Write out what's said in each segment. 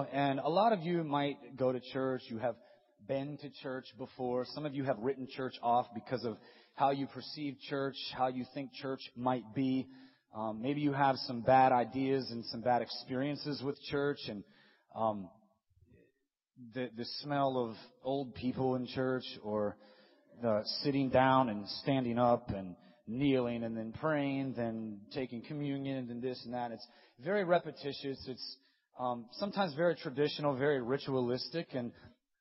and a lot of you might go to church. You have been to church before. Some of you have written church off because of how you perceive church, how you think church might be. Um, maybe you have some bad ideas and some bad experiences with church, and um, the the smell of old people in church, or the sitting down and standing up and kneeling and then praying, then taking communion and this and that. It's very repetitious. It's sometimes very traditional, very ritualistic, and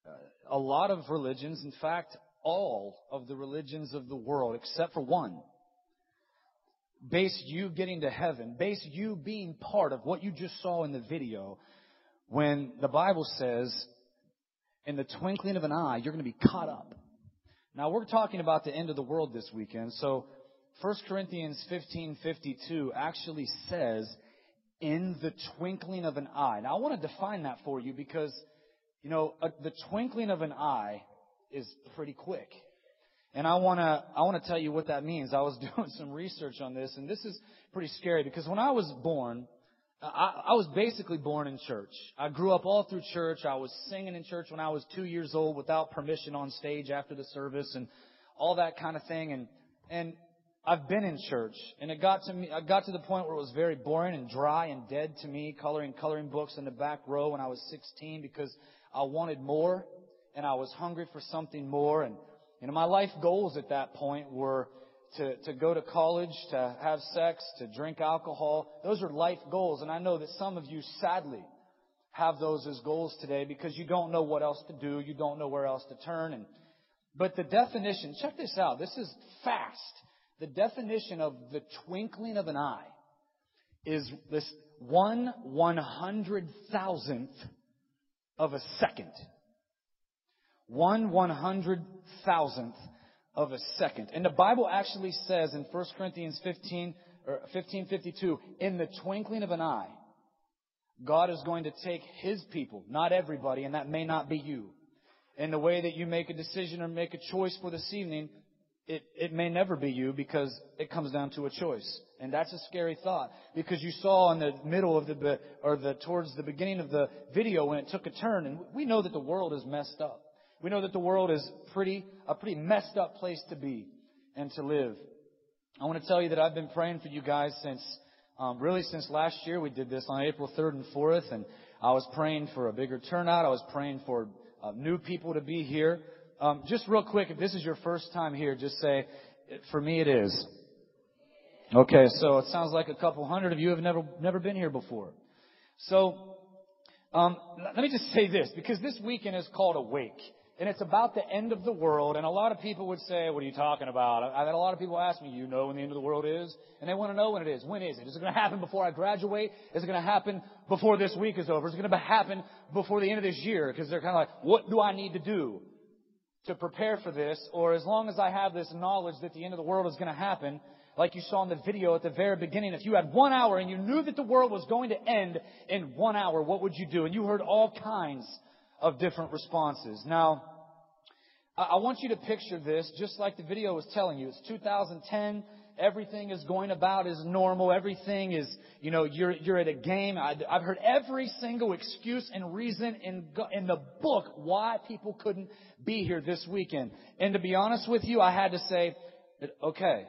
uh, a lot of religions, in fact, all of the religions of the world, except for one, base you getting to heaven, base you being part of what you just saw in the video, when the Bible says, in the twinkling of an eye, you're going to be caught up. Now we're talking about the end of the world this weekend, so 1 Corinthians 15:52 actually says in the twinkling of an eye. Now I want to define that for you because you know, a, the twinkling of an eye is pretty quick. And I want to I want to tell you what that means. I was doing some research on this and this is pretty scary because when I was born, I, I was basically born in church. I grew up all through church. I was singing in church when I was 2 years old without permission on stage after the service and all that kind of thing and and I've been in church, and it got to me. I got to the point where it was very boring and dry and dead to me, coloring coloring books in the back row when I was 16 because I wanted more, and I was hungry for something more. And you know, my life goals at that point were to to go to college, to have sex, to drink alcohol. Those are life goals, and I know that some of you, sadly, have those as goals today because you don't know what else to do, you don't know where else to turn, and but the definition. Check this out. This is fast the definition of the twinkling of an eye is this one one hundred thousandth of a second. One one hundred thousandth of a second. And the Bible actually says in 1 Corinthians 15 or 1552, in the twinkling of an eye, God is going to take His people, not everybody, and that may not be you. In the way that you make a decision or make a choice for this evening, it, it may never be you because it comes down to a choice. And that's a scary thought because you saw in the middle of the, or the, towards the beginning of the video when it took a turn and we know that the world is messed up. We know that the world is pretty, a pretty messed up place to be and to live. I want to tell you that I've been praying for you guys since, um, really since last year. We did this on April 3rd and 4th and I was praying for a bigger turnout. I was praying for uh, new people to be here. Um, just real quick, if this is your first time here, just say, for me it is. Okay, so it sounds like a couple hundred of you have never, never been here before. So, um, let me just say this, because this weekend is called Awake. And it's about the end of the world, and a lot of people would say, what are you talking about? I've had a lot of people ask me, you know when the end of the world is? And they want to know when it is. When is it? Is it going to happen before I graduate? Is it going to happen before this week is over? Is it going to happen before the end of this year? Because they're kind of like, what do I need to do? To prepare for this, or as long as I have this knowledge that the end of the world is going to happen, like you saw in the video at the very beginning, if you had one hour and you knew that the world was going to end in one hour, what would you do? And you heard all kinds of different responses. Now, I want you to picture this just like the video was telling you. It's 2010. Everything is going about as normal. Everything is, you know, you're, you're at a game. I, have heard every single excuse and reason in, in the book why people couldn't be here this weekend. And to be honest with you, I had to say, okay,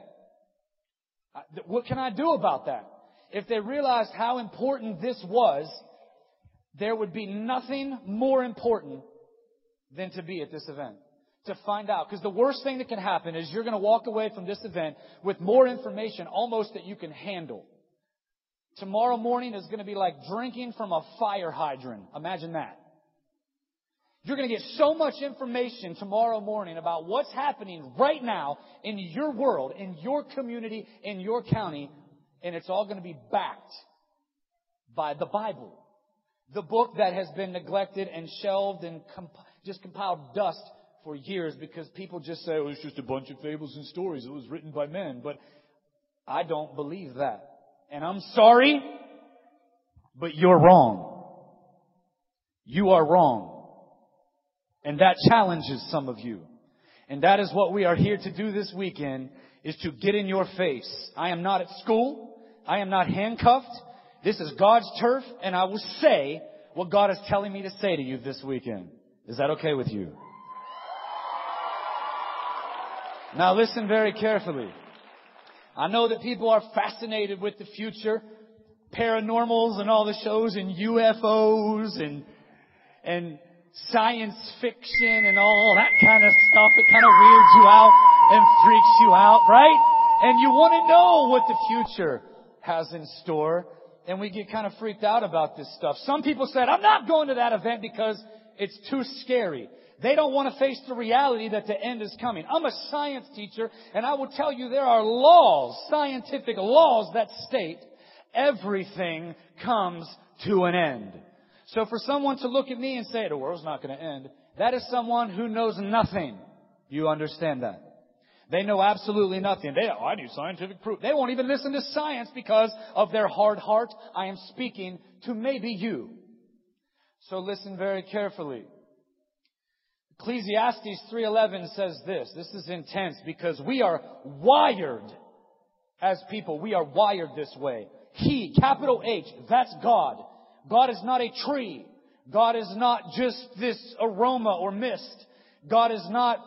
what can I do about that? If they realized how important this was, there would be nothing more important than to be at this event to find out. Because the worst thing that can happen is you're going to walk away from this event with more information almost that you can handle. Tomorrow morning is going to be like drinking from a fire hydrant. Imagine that. You're going to get so much information tomorrow morning about what's happening right now in your world, in your community, in your county, and it's all going to be backed by the Bible. The book that has been neglected and shelved and comp- just compiled dust for years because people just say, oh, it's just a bunch of fables and stories. It was written by men. But I don't believe that. And I'm sorry, but you're wrong. You are wrong. And that challenges some of you. And that is what we are here to do this weekend is to get in your face. I am not at school. I am not handcuffed. This is God's turf and I will say what God is telling me to say to you this weekend. Is that okay with you? Now listen very carefully. I know that people are fascinated with the future, paranormals and all the shows and UFOs and, and science fiction and all that kind of stuff. It kind of weirds you out and freaks you out, right? And you want to know what the future has in store. And we get kind of freaked out about this stuff. Some people said, I'm not going to that event because it's too scary. They don't want to face the reality that the end is coming. I'm a science teacher and I will tell you there are laws, scientific laws that state everything comes to an end. So for someone to look at me and say the world's not going to end, that is someone who knows nothing. You understand that? They know absolutely nothing. They, oh, I need scientific proof. They won't even listen to science because of their hard heart. I am speaking to maybe you. So listen very carefully. Ecclesiastes 3:11 says this. This is intense because we are wired as people. We are wired this way. He, capital H, that's God. God is not a tree. God is not just this aroma or mist. God is not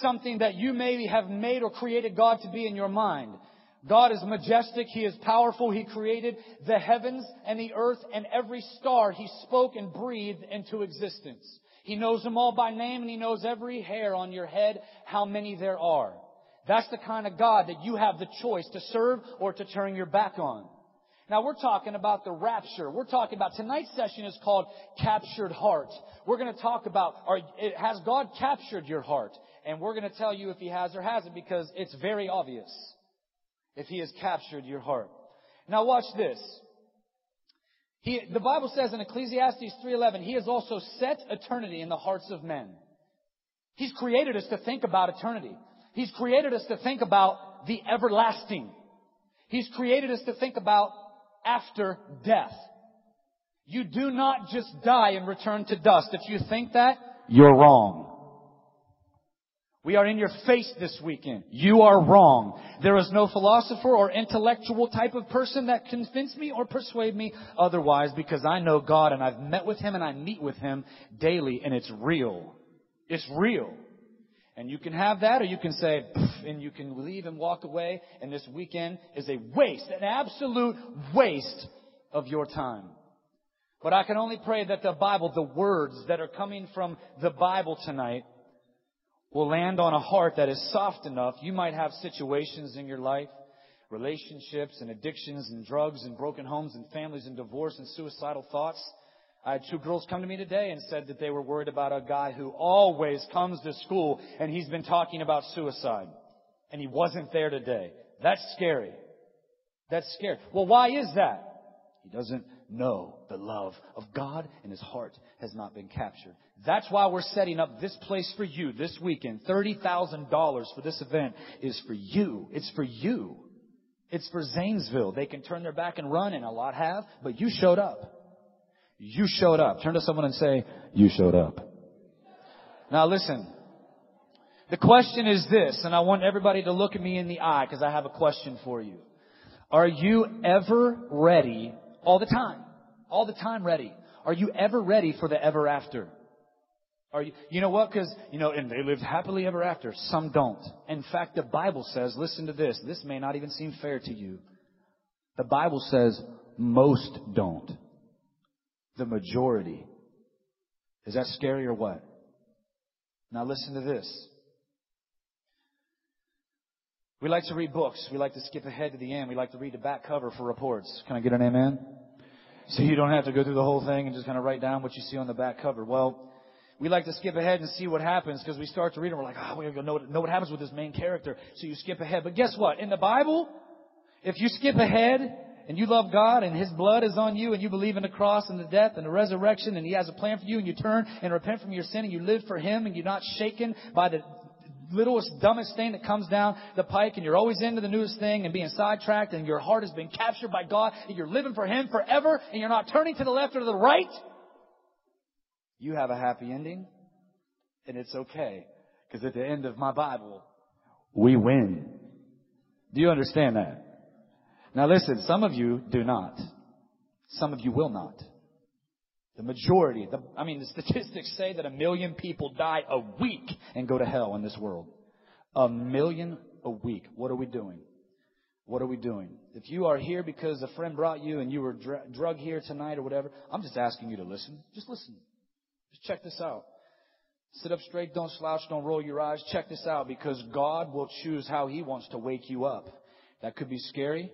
something that you maybe have made or created God to be in your mind. God is majestic. He is powerful. He created the heavens and the earth and every star He spoke and breathed into existence. He knows them all by name and He knows every hair on your head, how many there are. That's the kind of God that you have the choice to serve or to turn your back on. Now we're talking about the rapture. We're talking about tonight's session is called captured heart. We're going to talk about are, has God captured your heart? And we're going to tell you if he has or hasn't because it's very obvious if he has captured your heart. Now watch this. He, the Bible says in Ecclesiastes 3:11, he has also set eternity in the hearts of men. He's created us to think about eternity. He's created us to think about the everlasting. He's created us to think about after death. You do not just die and return to dust. If you think that, you're wrong. We are in your face this weekend. You are wrong. There is no philosopher or intellectual type of person that convince me or persuade me otherwise because I know God and I've met with Him and I meet with Him daily and it's real. It's real. And you can have that or you can say, and you can leave and walk away and this weekend is a waste, an absolute waste of your time. But I can only pray that the Bible, the words that are coming from the Bible tonight, will land on a heart that is soft enough. You might have situations in your life, relationships and addictions and drugs and broken homes and families and divorce and suicidal thoughts. I had two girls come to me today and said that they were worried about a guy who always comes to school and he's been talking about suicide. And he wasn't there today. That's scary. That's scary. Well, why is that? He doesn't know the love of God and his heart has not been captured. That's why we're setting up this place for you this weekend. $30,000 for this event is for you. It's for you. It's for Zanesville. They can turn their back and run and a lot have, but you showed up. You showed up. Turn to someone and say, you showed up. Now listen. The question is this, and I want everybody to look at me in the eye because I have a question for you. Are you ever ready all the time? All the time ready. Are you ever ready for the ever after? Are you, you know what? Because, you know, and they lived happily ever after. Some don't. In fact, the Bible says, listen to this. This may not even seem fair to you. The Bible says most don't. The majority. Is that scary or what? Now listen to this. We like to read books. We like to skip ahead to the end. We like to read the back cover for reports. Can I get an amen? So you don't have to go through the whole thing and just kind of write down what you see on the back cover. Well, we like to skip ahead and see what happens because we start to read and we're like, ah, oh, we're going to know what, know what happens with this main character. So you skip ahead. But guess what? In the Bible, if you skip ahead and you love God and His blood is on you and you believe in the cross and the death and the resurrection and He has a plan for you and you turn and repent from your sin and you live for Him and you're not shaken by the littlest, dumbest thing that comes down the pike and you're always into the newest thing and being sidetracked and your heart has been captured by God and you're living for Him forever and you're not turning to the left or to the right, you have a happy ending, and it's okay. Because at the end of my Bible, we win. Do you understand that? Now listen, some of you do not. Some of you will not. The majority, the, I mean, the statistics say that a million people die a week and go to hell in this world. A million a week. What are we doing? What are we doing? If you are here because a friend brought you and you were dr- drug here tonight or whatever, I'm just asking you to listen. Just listen. Just check this out. Sit up straight, don't slouch, don't roll your eyes. Check this out because God will choose how He wants to wake you up. That could be scary,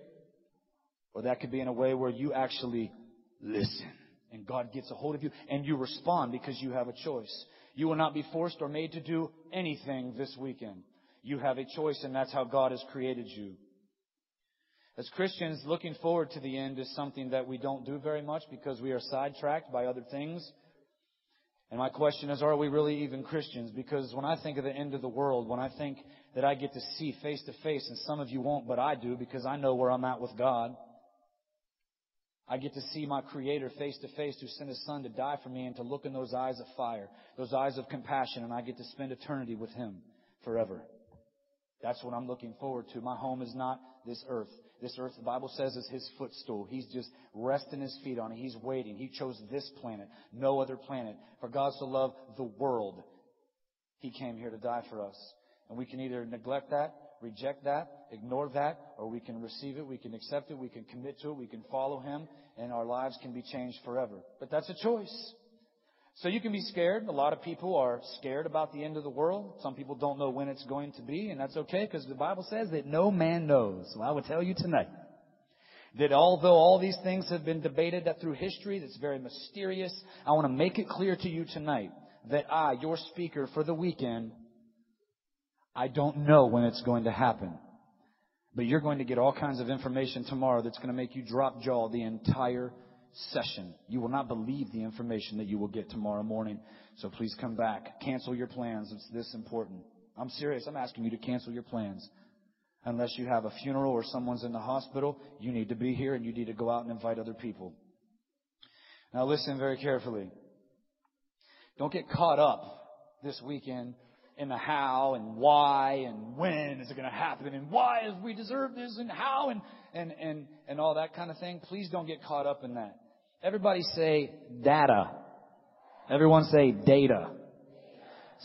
or that could be in a way where you actually listen and God gets a hold of you and you respond because you have a choice. You will not be forced or made to do anything this weekend. You have a choice and that's how God has created you. As Christians, looking forward to the end is something that we don't do very much because we are sidetracked by other things. And my question is, are we really even Christians? Because when I think of the end of the world, when I think that I get to see face to face, and some of you won't, but I do because I know where I'm at with God. I get to see my Creator face to face who sent His Son to die for me and to look in those eyes of fire, those eyes of compassion, and I get to spend eternity with Him forever. That's what I'm looking forward to. My home is not this earth. This earth, the Bible says, is his footstool. He's just resting his feet on it. He's waiting. He chose this planet, no other planet. For God so loved the world, he came here to die for us. And we can either neglect that, reject that, ignore that, or we can receive it, we can accept it, we can commit to it, we can follow him, and our lives can be changed forever. But that's a choice. So you can be scared. A lot of people are scared about the end of the world. Some people don't know when it's going to be, and that's okay because the Bible says that no man knows. So I would tell you tonight that although all these things have been debated that through history, that's very mysterious, I want to make it clear to you tonight that I, your speaker for the weekend, I don't know when it's going to happen. But you're going to get all kinds of information tomorrow that's going to make you drop jaw the entire session. You will not believe the information that you will get tomorrow morning. So please come back. Cancel your plans. It's this important. I'm serious. I'm asking you to cancel your plans. Unless you have a funeral or someone's in the hospital, you need to be here and you need to go out and invite other people. Now listen very carefully. Don't get caught up this weekend in the how and why and when is it going to happen and why is we deserve this and how and, and, and, and all that kind of thing. Please don't get caught up in that. Everybody say data. Everyone say data.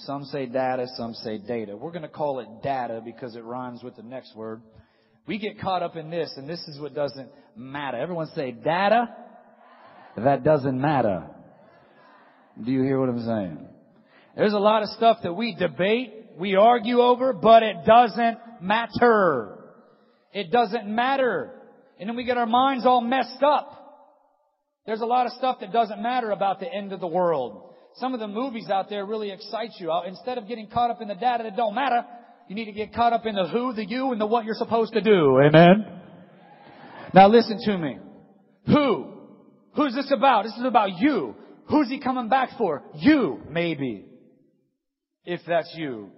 Some say data, some say data. We're going to call it data because it rhymes with the next word. We get caught up in this, and this is what doesn't matter. Everyone say data. That doesn't matter. Do you hear what I'm saying? There's a lot of stuff that we debate, we argue over, but it doesn't matter. It doesn't matter. And then we get our minds all messed up. There's a lot of stuff that doesn't matter about the end of the world. Some of the movies out there really excite you. Uh, instead of getting caught up in the data that don't matter, you need to get caught up in the who, the you, and the what you're supposed to do. Amen? Now listen to me. Who? Who's this about? This is about you. Who's he coming back for? You, maybe. If that's you.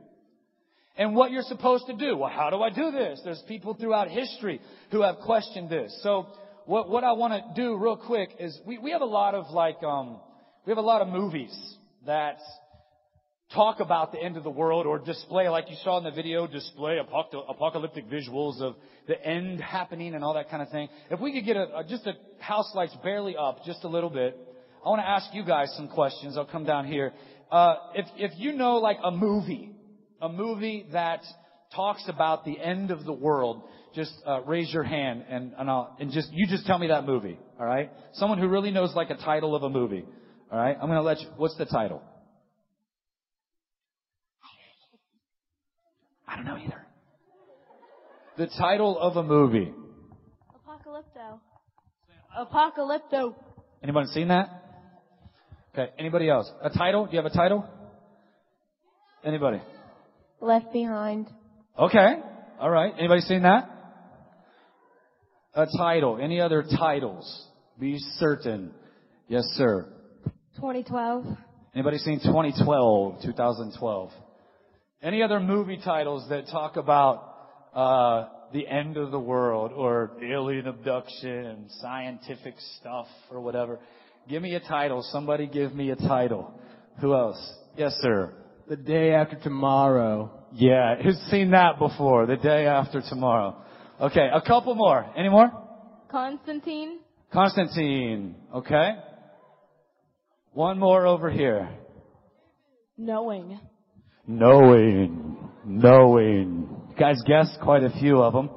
And what you're supposed to do. Well, how do I do this? There's people throughout history who have questioned this. So what, what I want to do real quick is we, we have a lot of like, um, we have a lot of movies that talk about the end of the world or display, like you saw in the video, display apocalyptic visuals of the end happening and all that kind of thing. If we could get a, a, just a house lights barely up just a little bit, I want to ask you guys some questions. I'll come down here. Uh, if if you know like a movie, a movie that talks about the end of the world, just uh, raise your hand and and, I'll, and just you just tell me that movie. All right, someone who really knows like a title of a movie. All right, I'm going to let you. What's the title? I don't know either. The title of a movie. Apocalypto. Apocalypto. Anyone seen that? Okay. Anybody else? A title? Do you have a title? Anybody? Left Behind. Okay. All right. Anybody seen that? A title. Any other titles? Be certain. Yes, sir. 2012. Anybody seen 2012, 2012? Any other movie titles that talk about uh, the end of the world or alien abduction and scientific stuff or whatever? Give me a title. Somebody give me a title. Who else? Yes, sir. The day after tomorrow. Yeah, who's seen that before? The day after tomorrow. Okay, a couple more. Any more? Constantine. Constantine. Okay. One more over here. Knowing. Knowing. Knowing. You guys guessed quite a few of them.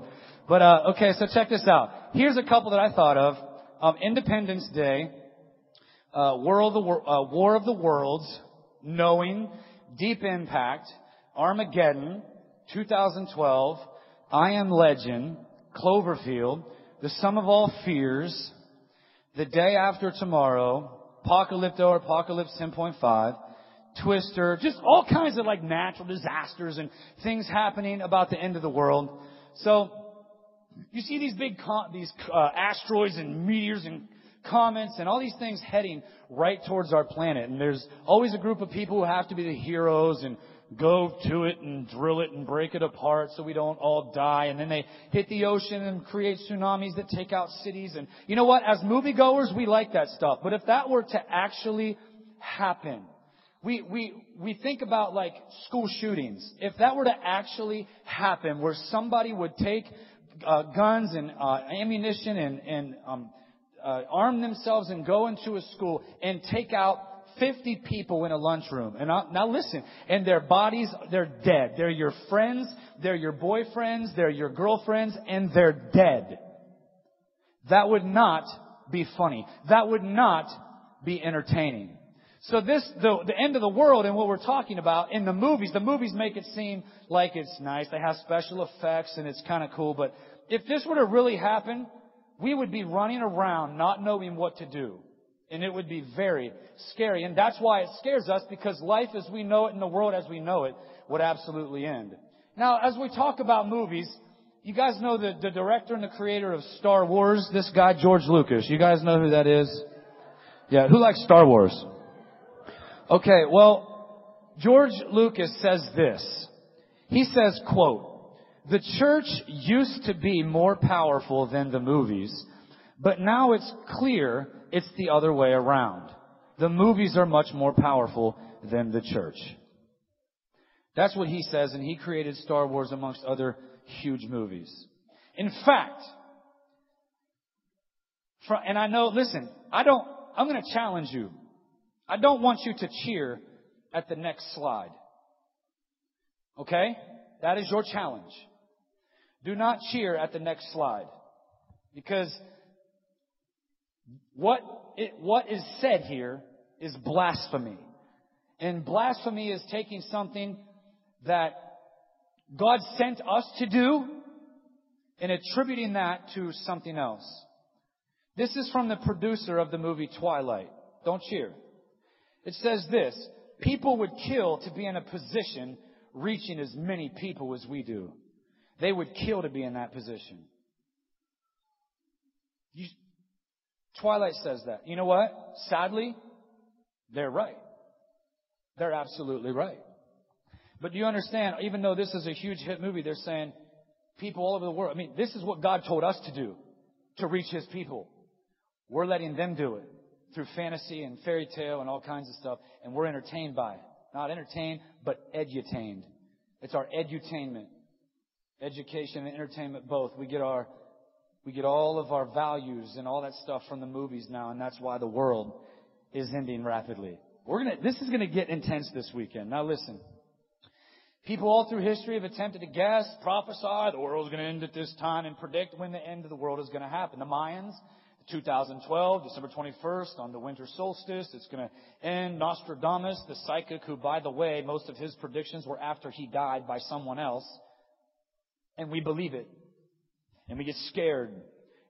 But, uh, okay, so check this out. Here's a couple that I thought of. Um, Independence Day, uh, War of the, uh, War of the Worlds, Knowing, Deep Impact, Armageddon, 2012, I Am Legend, Cloverfield, The Sum of All Fears, The Day After Tomorrow, Apocalypto or Apocalypse 10.5, Twister, just all kinds of like natural disasters and things happening about the end of the world. So, you see these big, con- these uh, asteroids and meteors and comets and all these things heading right towards our planet. And there's always a group of people who have to be the heroes and go to it and drill it and break it apart so we don't all die. And then they hit the ocean and create tsunamis that take out cities. And you know what? As moviegoers, we like that stuff. But if that were to actually happen, we, we, we think about like school shootings. If that were to actually happen where somebody would take uh, guns and uh, ammunition and, and um, uh, arm themselves and go into a school and take out 50 people in a lunchroom. And I, now listen, and their bodies, they're dead. They're your friends, they're your boyfriends, they're your girlfriends, and they're dead. That would not be funny. That would not be entertaining. So this, the, the end of the world and what we're talking about in the movies, the movies make it seem like it's nice. They have special effects and it's kind of cool. But if this were to really happen, we would be running around not knowing what to do. And it would be very scary. And that's why it scares us because life as we know it in the world as we know it would absolutely end. Now, as we talk about movies, you guys know the, the director and the creator of Star Wars, this guy, George Lucas. You guys know who that is? Yeah, who likes Star Wars? Okay, well, George Lucas says this. He says, quote, the church used to be more powerful than the movies, but now it's clear it's the other way around. The movies are much more powerful than the church. That's what he says, and he created Star Wars amongst other huge movies. In fact, and I know, listen, I don't, I'm going to challenge you. I don't want you to cheer at the next slide. Okay? That is your challenge. Do not cheer at the next slide. Because what, it, what is said here is blasphemy. And blasphemy is taking something that God sent us to do and attributing that to something else. This is from the producer of the movie Twilight. Don't cheer. It says this, people would kill to be in a position reaching as many people as we do. They would kill to be in that position. You, Twilight says that. You know what? Sadly, they're right. They're absolutely right. But do you understand, even though this is a huge hit movie, they're saying people all over the world, I mean, this is what God told us to do, to reach His people. We're letting them do it through fantasy and fairy tale and all kinds of stuff, and we're entertained by it. Not entertained, but edutained. It's our edutainment. Education and entertainment both. We get our, we get all of our values and all that stuff from the movies now, and that's why the world is ending rapidly. We're gonna, this is gonna get intense this weekend. Now listen. People all through history have attempted to guess, prophesy, the world's gonna end at this time, and predict when the end of the world is gonna happen. The Mayans, 2012, December 21st, on the winter solstice. It's going to end. Nostradamus, the psychic who, by the way, most of his predictions were after he died by someone else. And we believe it. And we get scared.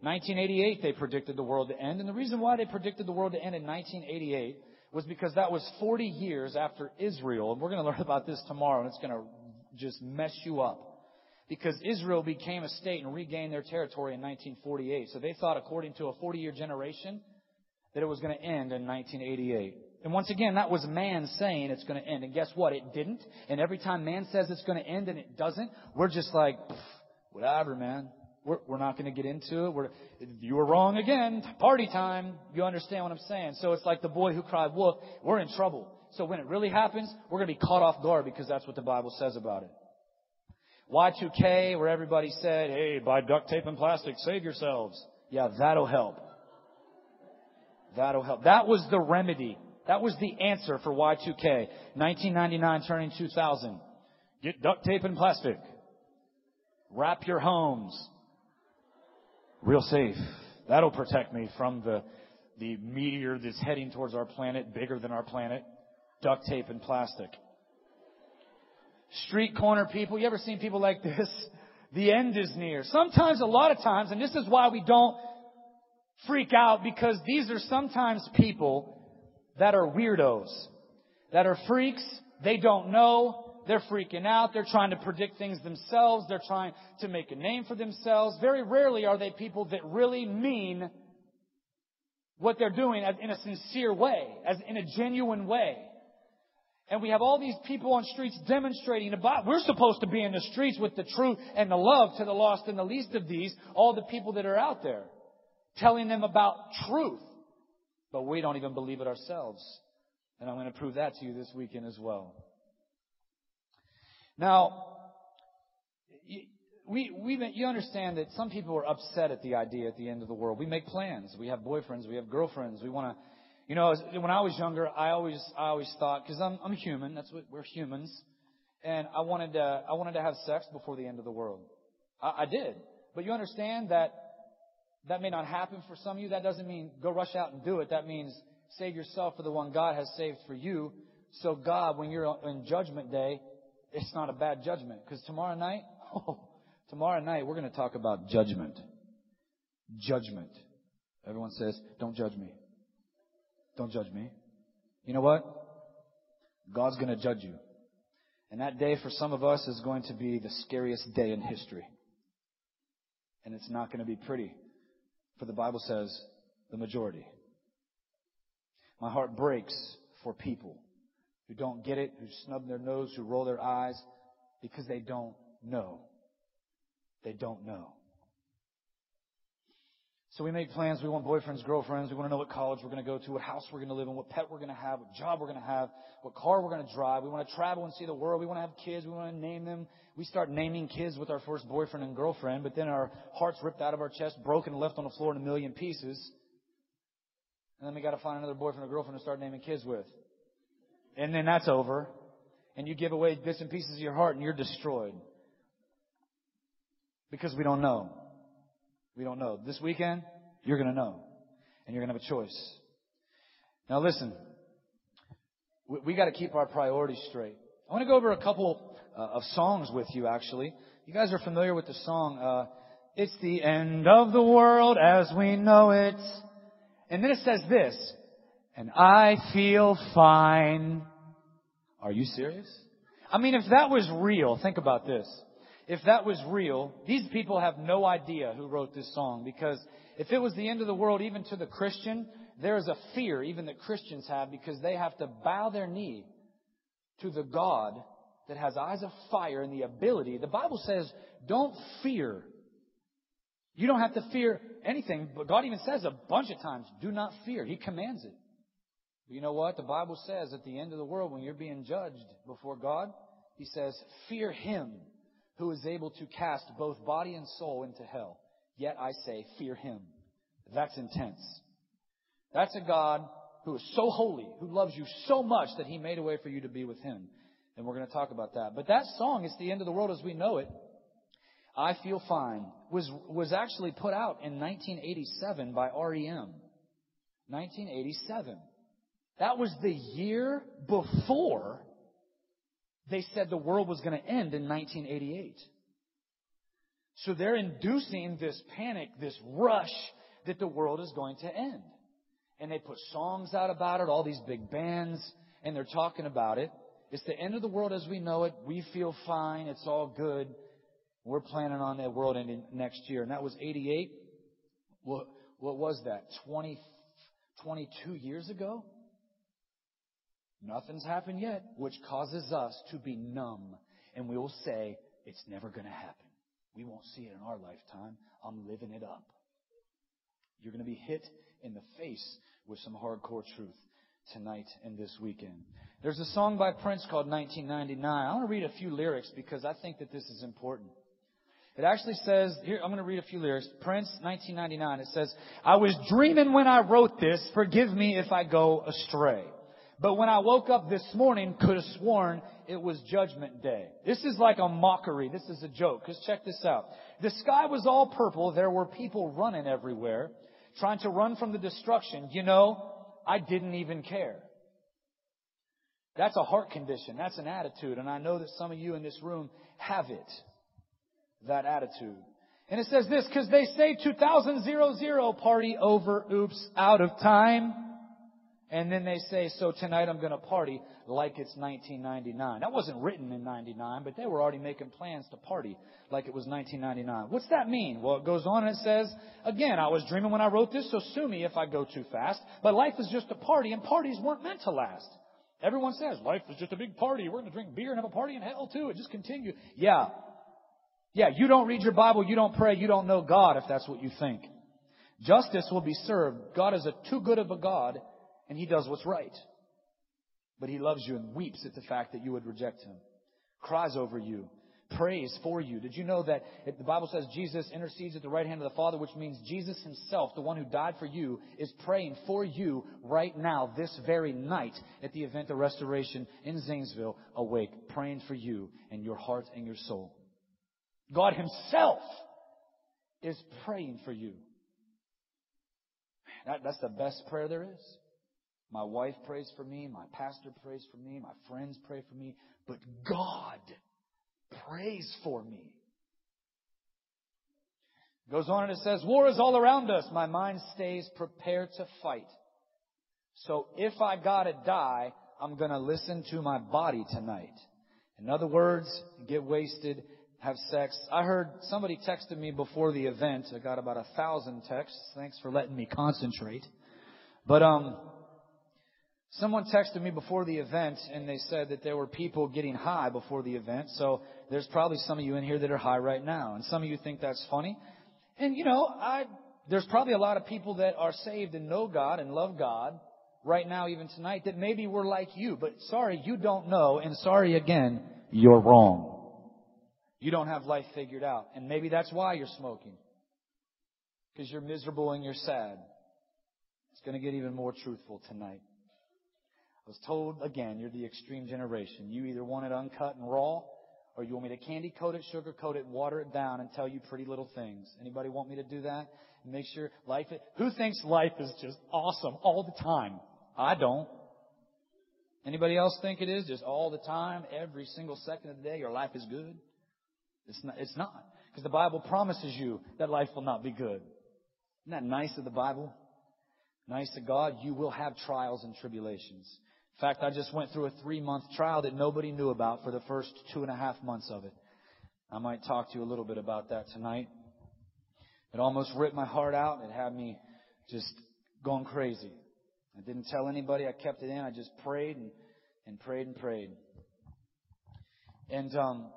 1988, they predicted the world to end. And the reason why they predicted the world to end in 1988 was because that was 40 years after Israel. And we're going to learn about this tomorrow, and it's going to just mess you up because Israel became a state and regained their territory in 1948. So they thought, according to a 40 year generation, that it was going to end in 1988. And once again, that was man saying it's going to end. And guess what? It didn't. And every time man says it's going to end and it doesn't, we're just like, whatever, man. We're, we're not going to get into it. We're, you were wrong again. Party time. You understand what I'm saying? So it's like the boy who cried wolf. We're in trouble. So when it really happens, we're going to be caught off guard because that's what the Bible says about it. Y2K, where everybody said, hey, buy duct tape and plastic, save yourselves. Yeah, that'll help. That'll help. That was the remedy That was the answer for Y2K. 1999 turning 2000. Get duct tape and plastic. Wrap your homes. Real safe. That'll protect me from the, the meteor that's heading towards our planet, bigger than our planet. Duct tape and plastic. Street corner people. You ever seen people like this? The end is near. Sometimes, a lot of times, and this is why we don't freak out because these are sometimes people that are weirdos, that are freaks. They don't know. They're freaking out. They're trying to predict things themselves. They're trying to make a name for themselves. Very rarely are they people that really mean what they're doing in a sincere way, as in a genuine way. And we have all these people on streets demonstrating about, we're supposed to be in the streets with the truth and the love to the lost and the least of these, all the people that are out there, telling them about truth. But we don't even believe it ourselves. And I'm going to prove that to you this weekend as well. Now, we, we, you understand that some people are upset at the idea at the end of the world. We make plans. We have boyfriends. We have girlfriends. We want to, you know, when I was younger, I always, I always thought, because I'm, I'm human. That's what we're humans, and I wanted to, I wanted to have sex before the end of the world. I, I did, but you understand that that may not happen for some of you. That doesn't mean go rush out and do it. That means save yourself for the one God has saved for you. So God, when you're in judgment day, it's not a bad judgment. Because tomorrow night, oh, tomorrow night we're going to talk about judgment. Judgment. Everyone says, don't judge me. Don't judge me. You know what? God's going to judge you. And that day for some of us is going to be the scariest day in history. And it's not going to be pretty. For the Bible says, the majority. My heart breaks for people who don't get it, who snub their nose, who roll their eyes because they don't know. They don't know. So we make plans. We want boyfriends, girlfriends. We want to know what college we're going to go to, what house we're going to live in, what pet we're going to have, what job we're going to have, what car we're going to drive. We want to travel and see the world. We want to have kids. We want to name them. We start naming kids with our first boyfriend and girlfriend, but then our hearts ripped out of our chest, broken, left on the floor in a million pieces. And then we got to find another boyfriend or girlfriend to start naming kids with. And then that's over. And you give away bits and pieces of your heart and you're destroyed. Because we don't know. We don't know. This weekend, you're going to know. And you're going to have a choice. Now listen. We, we got to keep our priorities straight. I want to go over a couple uh, of songs with you actually. You guys are familiar with the song, uh, It's the end of the world as we know it. And then it says this, and I feel fine. Are you serious? I mean, if that was real, think about this. If that was real, these people have no idea who wrote this song because if it was the end of the world, even to the Christian, there is a fear even that Christians have because they have to bow their knee to the God that has eyes of fire and the ability. The Bible says, don't fear. You don't have to fear anything, but God even says a bunch of times, do not fear. He commands it. But you know what? The Bible says at the end of the world, when you're being judged before God, He says, fear Him who is able to cast both body and soul into hell. Yet I say, fear Him. That's intense. That's a God who is so holy, who loves you so much that He made a way for you to be with Him. And we're going to talk about that. But that song, It's the End of the World as we know it, I Feel Fine, was, was actually put out in 1987 by REM. 1987. That was the year before they said the world was going to end in 1988. So they're inducing this panic, this rush that the world is going to end. And they put songs out about it, all these big bands, and they're talking about it. It's the end of the world as we know it. We feel fine. It's all good. We're planning on that world ending next year. And that was 88. What, what was that? 20, 22 years ago? Nothing's happened yet, which causes us to be numb. And we will say, it's never going to happen. We won't see it in our lifetime. I'm living it up. You're going to be hit in the face with some hardcore truth tonight and this weekend. There's a song by Prince called 1999. I want to read a few lyrics because I think that this is important. It actually says, here, I'm going to read a few lyrics. Prince, 1999. It says, I was dreaming when I wrote this. Forgive me if I go astray. But when I woke up this morning, could have sworn it was judgment day. This is like a mockery. This is a joke. Cause check this out. The sky was all purple. There were people running everywhere, trying to run from the destruction. You know, I didn't even care. That's a heart condition. That's an attitude. And I know that some of you in this room have it. That attitude. And it says this, cause they say 2000 party over, oops, out of time. And then they say, so tonight I'm gonna party like it's 1999. That wasn't written in 99, but they were already making plans to party like it was 1999. What's that mean? Well, it goes on and it says, again, I was dreaming when I wrote this, so sue me if I go too fast. But life is just a party and parties weren't meant to last. Everyone says life is just a big party. We're going to drink beer and have a party in hell too. It just continue. Yeah. Yeah, you don't read your Bible, you don't pray, you don't know God if that's what you think. Justice will be served. God is a too good of a God and He does what's right. But He loves you and weeps at the fact that you would reject Him. Cries over you. Prays for you. Did you know that the Bible says Jesus intercedes at the right hand of the Father, which means Jesus Himself, the one who died for you, is praying for you right now, this very night, at the event of restoration in Zanesville, awake, praying for you and your heart and your soul. God Himself is praying for you. That, that's the best prayer there is. My wife prays for me. My pastor prays for me. My friends pray for me. But God prays for me. It Goes on and it says, War is all around us. My mind stays prepared to fight. So if I gotta die, I'm gonna listen to my body tonight. In other words, get wasted, have sex. I heard somebody texted me before the event. I got about a thousand texts. Thanks for letting me concentrate. But um, Someone texted me before the event and they said that there were people getting high before the event. So there's probably some of you in here that are high right now. And some of you think that's funny. And you know, I, there's probably a lot of people that are saved and know God and love God right now, even tonight, that maybe we're like you. But sorry, you don't know. And sorry again, you're wrong. You don't have life figured out. And maybe that's why you're smoking. Because you're miserable and you're sad. It's going to get even more truthful tonight. I was told again, you're the extreme generation. You either want it uncut and raw, or you want me to candy coat it, sugar coat it, water it down, and tell you pretty little things. Anybody want me to do that? make sure life. Is, who thinks life is just awesome all the time? I don't. Anybody else think it is just all the time, every single second of the day, your life is good? It's not. It's not because the Bible promises you that life will not be good. Isn't that nice of the Bible? Nice to God, you will have trials and tribulations. In fact, I just went through a three month trial that nobody knew about for the first two and a half months of it. I might talk to you a little bit about that tonight. It almost ripped my heart out. It had me just going crazy. I didn't tell anybody. I kept it in. I just prayed and, and prayed and prayed. And um,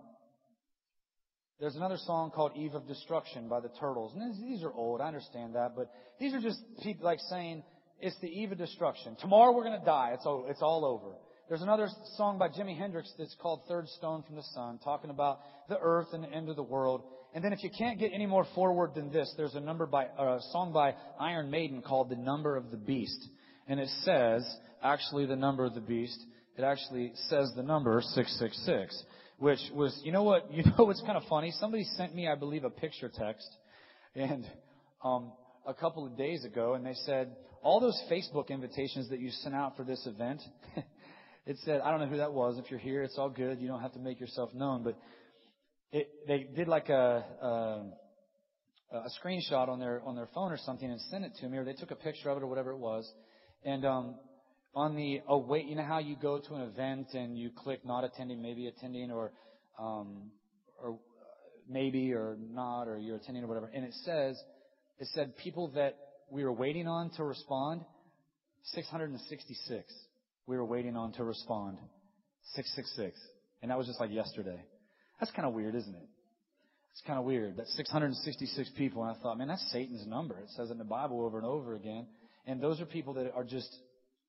there's another song called Eve of Destruction by the Turtles. And these are old. I understand that. But these are just people like saying, it's the eve of destruction. Tomorrow we're going to die. It's all, it's all over. There's another song by Jimi Hendrix that's called Third Stone from the Sun, talking about the earth and the end of the world. And then if you can't get any more forward than this, there's a number by, a song by Iron Maiden called The Number of the Beast. And it says, actually the number of the beast, it actually says the number 666, which was, you know what, you know what's kind of funny? Somebody sent me, I believe, a picture text, and, um, a couple of days ago, and they said, all those Facebook invitations that you sent out for this event, it said, I don't know who that was. If you're here, it's all good. You don't have to make yourself known. But it, they did like a, a, a screenshot on their on their phone or something and sent it to me, or they took a picture of it or whatever it was. And um, on the away, you know how you go to an event and you click not attending, maybe attending, or um, or maybe or not, or you're attending or whatever. And it says, it said people that we were waiting on to respond, 666. We were waiting on to respond. 666. And that was just like yesterday. That's kind of weird, isn't it? It's kind of weird. that 666 people. And I thought, man, that's Satan's number. It says in the Bible over and over again. And those are people that are just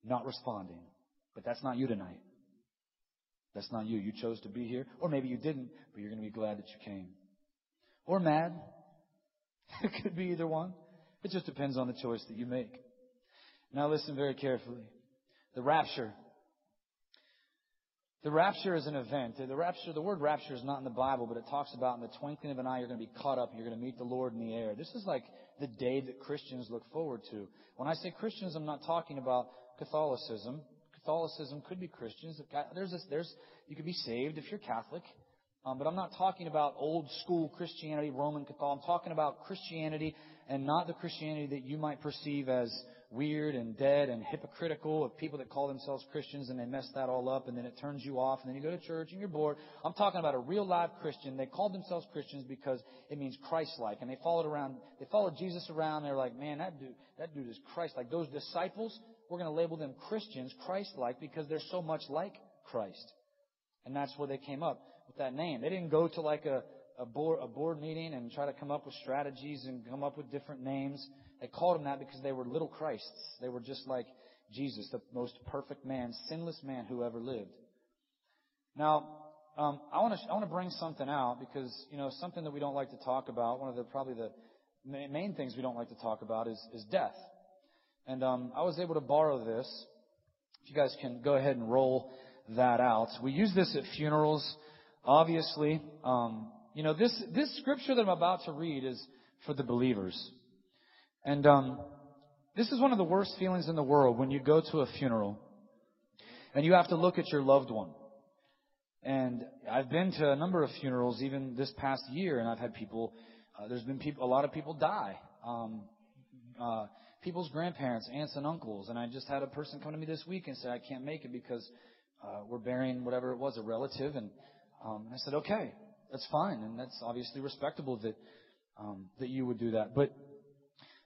not responding. But that's not you tonight. That's not you. You chose to be here. Or maybe you didn't, but you're going to be glad that you came. Or mad. it could be either one. It just depends on the choice that you make. Now listen very carefully. The rapture the rapture is an event. The rapture, the word rapture is not in the Bible, but it talks about in the twinkling of an eye, you're going to be caught up and you're going to meet the Lord in the air. This is like the day that Christians look forward to. When I say Christians, I'm not talking about Catholicism. Catholicism could be Christians. There's this, there's, you could be saved if you're Catholic. Um, but I'm not talking about old school Christianity, Roman Catholic. I'm talking about Christianity and not the Christianity that you might perceive as weird and dead and hypocritical of people that call themselves Christians and they mess that all up and then it turns you off and then you go to church and you're bored. I'm talking about a real live Christian. They called themselves Christians because it means Christ-like and they followed around, they followed Jesus around. They're like, man, that dude, that dude is Christ-like. Those disciples, we're going to label them Christians, Christ-like because they're so much like Christ. And that's where they came up with that name. They didn't go to like a, a board, a board meeting and try to come up with strategies and come up with different names. They called him that because they were little Christs. They were just like Jesus, the most perfect man, sinless man who ever lived. Now, um, I want to I want to bring something out because you know something that we don't like to talk about. One of the probably the main things we don't like to talk about is is death. And um, I was able to borrow this. If you guys can go ahead and roll that out. We use this at funerals. Obviously, um, you know this this scripture that I'm about to read is for the believers. And um, this is one of the worst feelings in the world when you go to a funeral and you have to look at your loved one. And I've been to a number of funerals even this past year, and I've had people. Uh, there's been people, a lot of people die. Um, uh, people's grandparents, aunts, and uncles. And I just had a person come to me this week and say, I can't make it because uh, we're burying whatever it was, a relative. And um, I said, okay, that's fine, and that's obviously respectable that um, that you would do that. But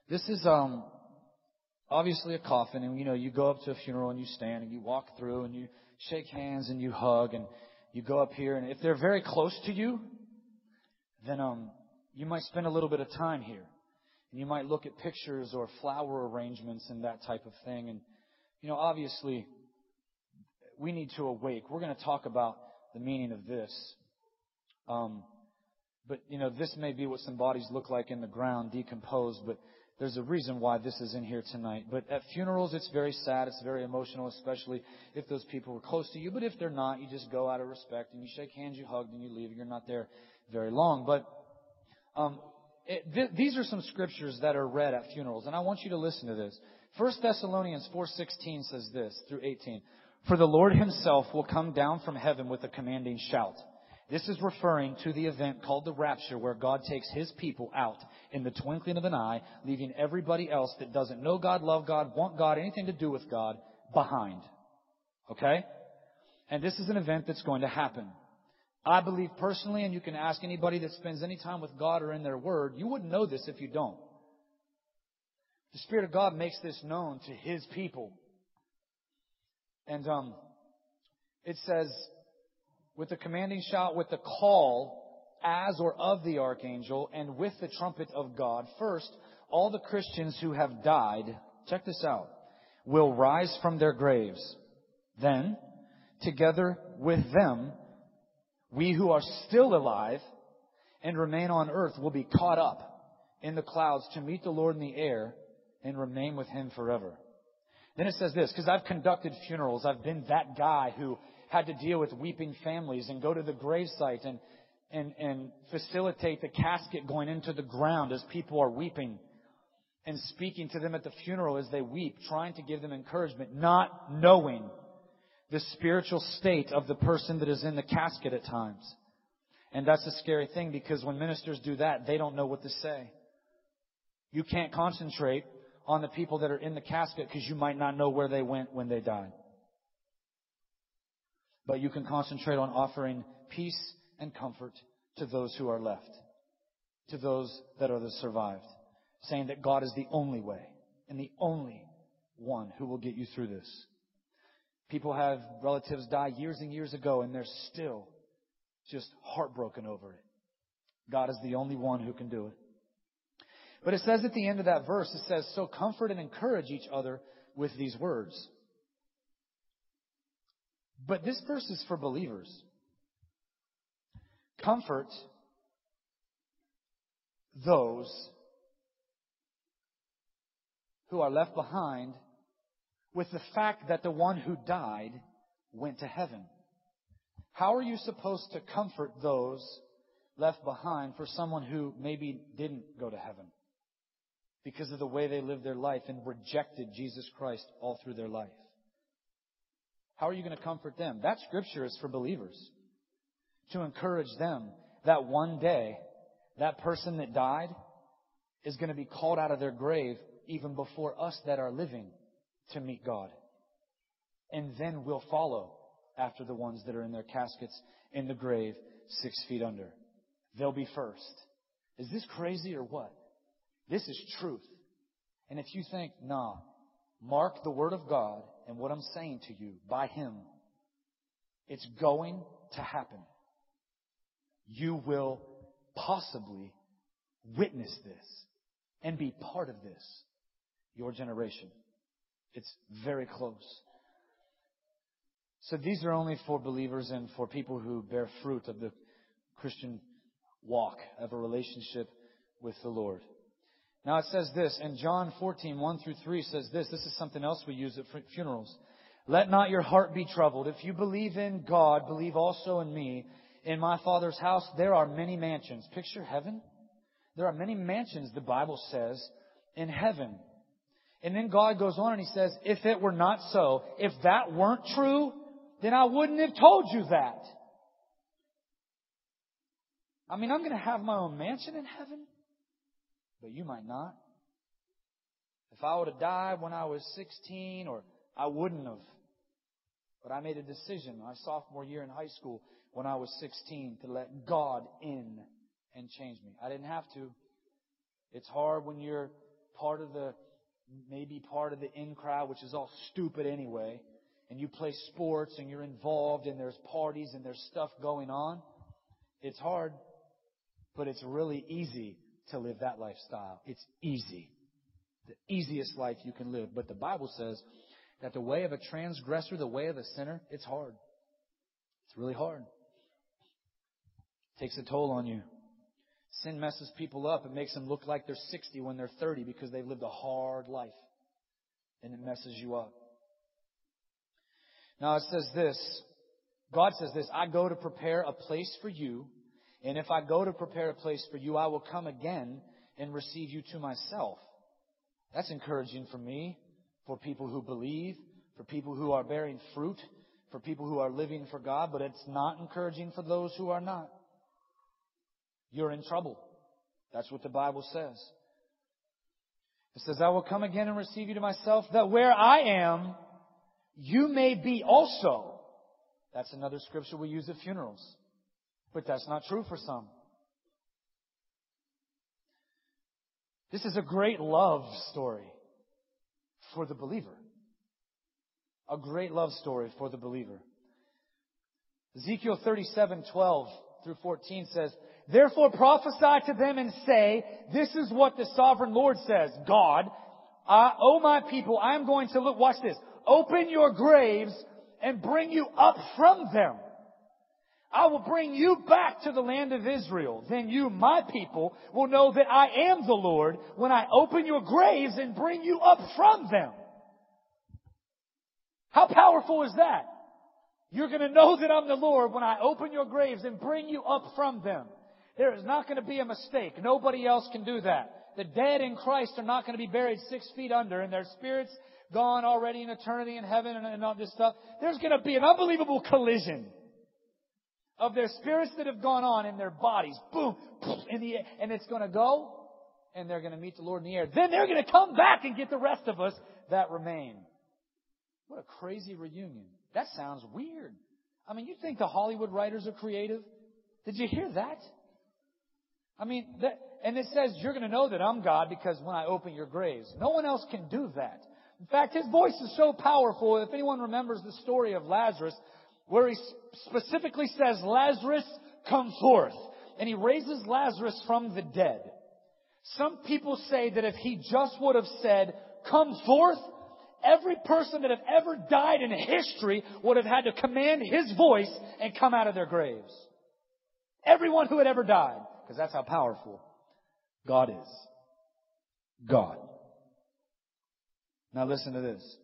this is um, obviously a coffin, and you know, you go up to a funeral and you stand and you walk through and you shake hands and you hug and you go up here, and if they're very close to you, then um, you might spend a little bit of time here. And you might look at pictures or flower arrangements and that type of thing. And, you know, obviously, we need to awake. We're going to talk about the meaning of this. Um, but, you know, this may be what some bodies look like in the ground, decomposed, but there's a reason why this is in here tonight. But at funerals, it's very sad. It's very emotional, especially if those people were close to you. But if they're not, you just go out of respect and you shake hands, you hug, and you leave. And you're not there very long. But um, it, th- these are some scriptures that are read at funerals, and I want you to listen to this. 1 Thessalonians 4:16 says this through 18. For the Lord himself will come down from heaven with a commanding shout. This is referring to the event called the rapture where God takes his people out in the twinkling of an eye, leaving everybody else that doesn't know God, love God, want God, anything to do with God behind. Okay? And this is an event that's going to happen. I believe personally, and you can ask anybody that spends any time with God or in their word, you wouldn't know this if you don't. The Spirit of God makes this known to His people. And um, it says, with the commanding shout, with the call as or of the archangel, and with the trumpet of God. First, all the Christians who have died, check this out, will rise from their graves. Then, together with them, we who are still alive and remain on earth will be caught up in the clouds to meet the Lord in the air and remain with Him forever. Then it says this, because I've conducted funerals. I've been that guy who had to deal with weeping families and go to the gravesite and, and, and facilitate the casket going into the ground as people are weeping and speaking to them at the funeral as they weep, trying to give them encouragement, not knowing the spiritual state of the person that is in the casket at times. And that's a scary thing because when ministers do that, they don't know what to say. You can't concentrate on the people that are in the casket because you might not know where they went when they died. But you can concentrate on offering peace and comfort to those who are left, to those that are the survived, saying that God is the only way and the only one who will get you through this. People have relatives die years and years ago and they're still just heartbroken over it. God is the only one who can do it. But it says at the end of that verse, it says, So comfort and encourage each other with these words. But this verse is for believers. Comfort those who are left behind with the fact that the one who died went to heaven. How are you supposed to comfort those left behind for someone who maybe didn't go to heaven because of the way they lived their life and rejected Jesus Christ all through their life? How are you going to comfort them? That scripture is for believers to encourage them that one day that person that died is going to be called out of their grave even before us that are living to meet God. And then we'll follow after the ones that are in their caskets in the grave six feet under. They'll be first. Is this crazy or what? This is truth. And if you think, nah, mark the word of God and what I'm saying to you by Him, it's going to happen. You will possibly witness this and be part of this, your generation. It's very close. So these are only for believers and for people who bear fruit of the Christian walk, of a relationship with the Lord. Now it says this, and John 14, 1 through 3 says this, this is something else we use at funerals. Let not your heart be troubled. If you believe in God, believe also in me. In my Father's house, there are many mansions. Picture heaven. There are many mansions, the Bible says, in heaven. And then God goes on and He says, if it were not so, if that weren't true, then I wouldn't have told you that. I mean, I'm going to have my own mansion in heaven, but you might not. If I would have died when I was 16, or I wouldn't have. But I made a decision my sophomore year in high school when I was 16 to let God in and change me. I didn't have to. It's hard when you're part of the, maybe part of the in crowd, which is all stupid anyway, and you play sports and you're involved and there's parties and there's stuff going on. It's hard, but it's really easy to live that lifestyle. It's easy. The easiest life you can live. But the Bible says that the way of a transgressor, the way of a sinner, it's hard. It's really hard. It takes a toll on you. Sin messes people up. It makes them look like they're 60 when they're 30 because they've lived a hard life. And it messes you up. Now it says this. God says this, I go to prepare a place for you. And if I go to prepare a place for you, I will come again and receive you to myself. That's encouraging for me, for people who believe, for people who are bearing fruit, for people who are living for God, but it's not encouraging for those who are not you're in trouble. That's what the Bible says. It says, I will come again and receive you to myself, that where I am, you may be also. That's another scripture we use at funerals. But that's not true for some. This is a great love story for the believer. A great love story for the believer. Ezekiel 37, 12 through 14 says, Therefore prophesy to them and say, this is what the sovereign Lord says, God, uh, oh my people, I am going to look, watch this, open your graves and bring you up from them. I will bring you back to the land of Israel. Then you, my people, will know that I am the Lord when I open your graves and bring you up from them. How powerful is that? You're going to know that I'm the Lord when I open your graves and bring you up from them. There is not going to be a mistake. Nobody else can do that. The dead in Christ are not going to be buried six feet under and their spirits gone already in eternity in heaven and, all this stuff. There's going to be an unbelievable collision of their spirits that have gone on in their bodies. Boom, in the air, and it's going to go and they're going to meet the Lord in the air. Then they're going to come back and get the rest of us that remain. What a crazy reunion. That sounds weird. I mean, you think the Hollywood writers are creative? Did you hear that? I mean, that, and it says you're going to know that I'm God because when I open your graves. No one else can do that. In fact, his voice is so powerful. If anyone remembers the story of Lazarus, where he specifically says, Lazarus, come forth. And he raises Lazarus from the dead. Some people say that if he just would have said, come forth, every person that had ever died in history would have had to command his voice and come out of their graves. Everyone who had ever died because that's how powerful God is. God. Now listen to this.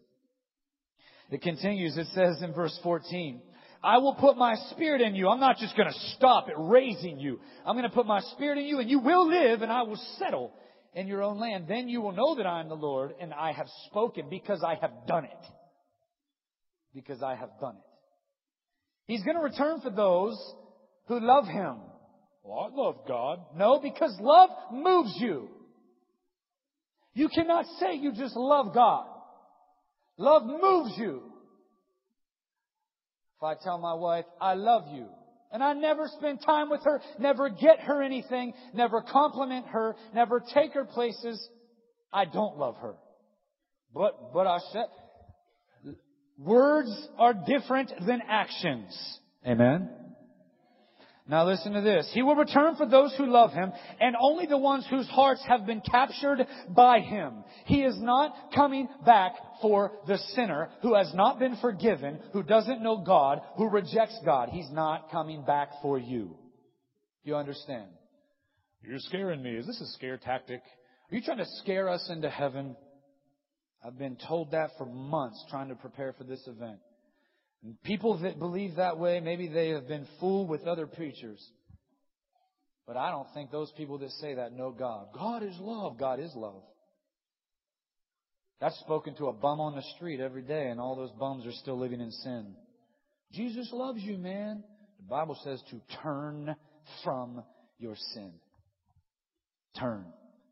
It continues, it says in verse 14, I will put my spirit in you. I'm not just going to stop at raising you. I'm going to put my spirit in you and you will live and I will settle in your own land. Then you will know that I am the Lord and I have spoken because I have done it. Because I have done it. He's going to return for those who love Him. Well, I love God. No, because love moves you. You cannot say you just love God. Love moves you. If I tell my wife, I love you, and I never spend time with her, never get her anything, never compliment her, never take her places, I don't love her. But, but I said, words are different than actions. Amen? Now listen to this. He will return for those who love Him and only the ones whose hearts have been captured by Him. He is not coming back for the sinner who has not been forgiven, who doesn't know God, who rejects God. He's not coming back for you. You understand? You're scaring me. Is this a scare tactic? Are you trying to scare us into heaven? I've been told that for months trying to prepare for this event. People that believe that way, maybe they have been fooled with other preachers. But I don't think those people that say that know God. God is love. God is love. That's spoken to a bum on the street every day, and all those bums are still living in sin. Jesus loves you, man. The Bible says to turn from your sin. Turn.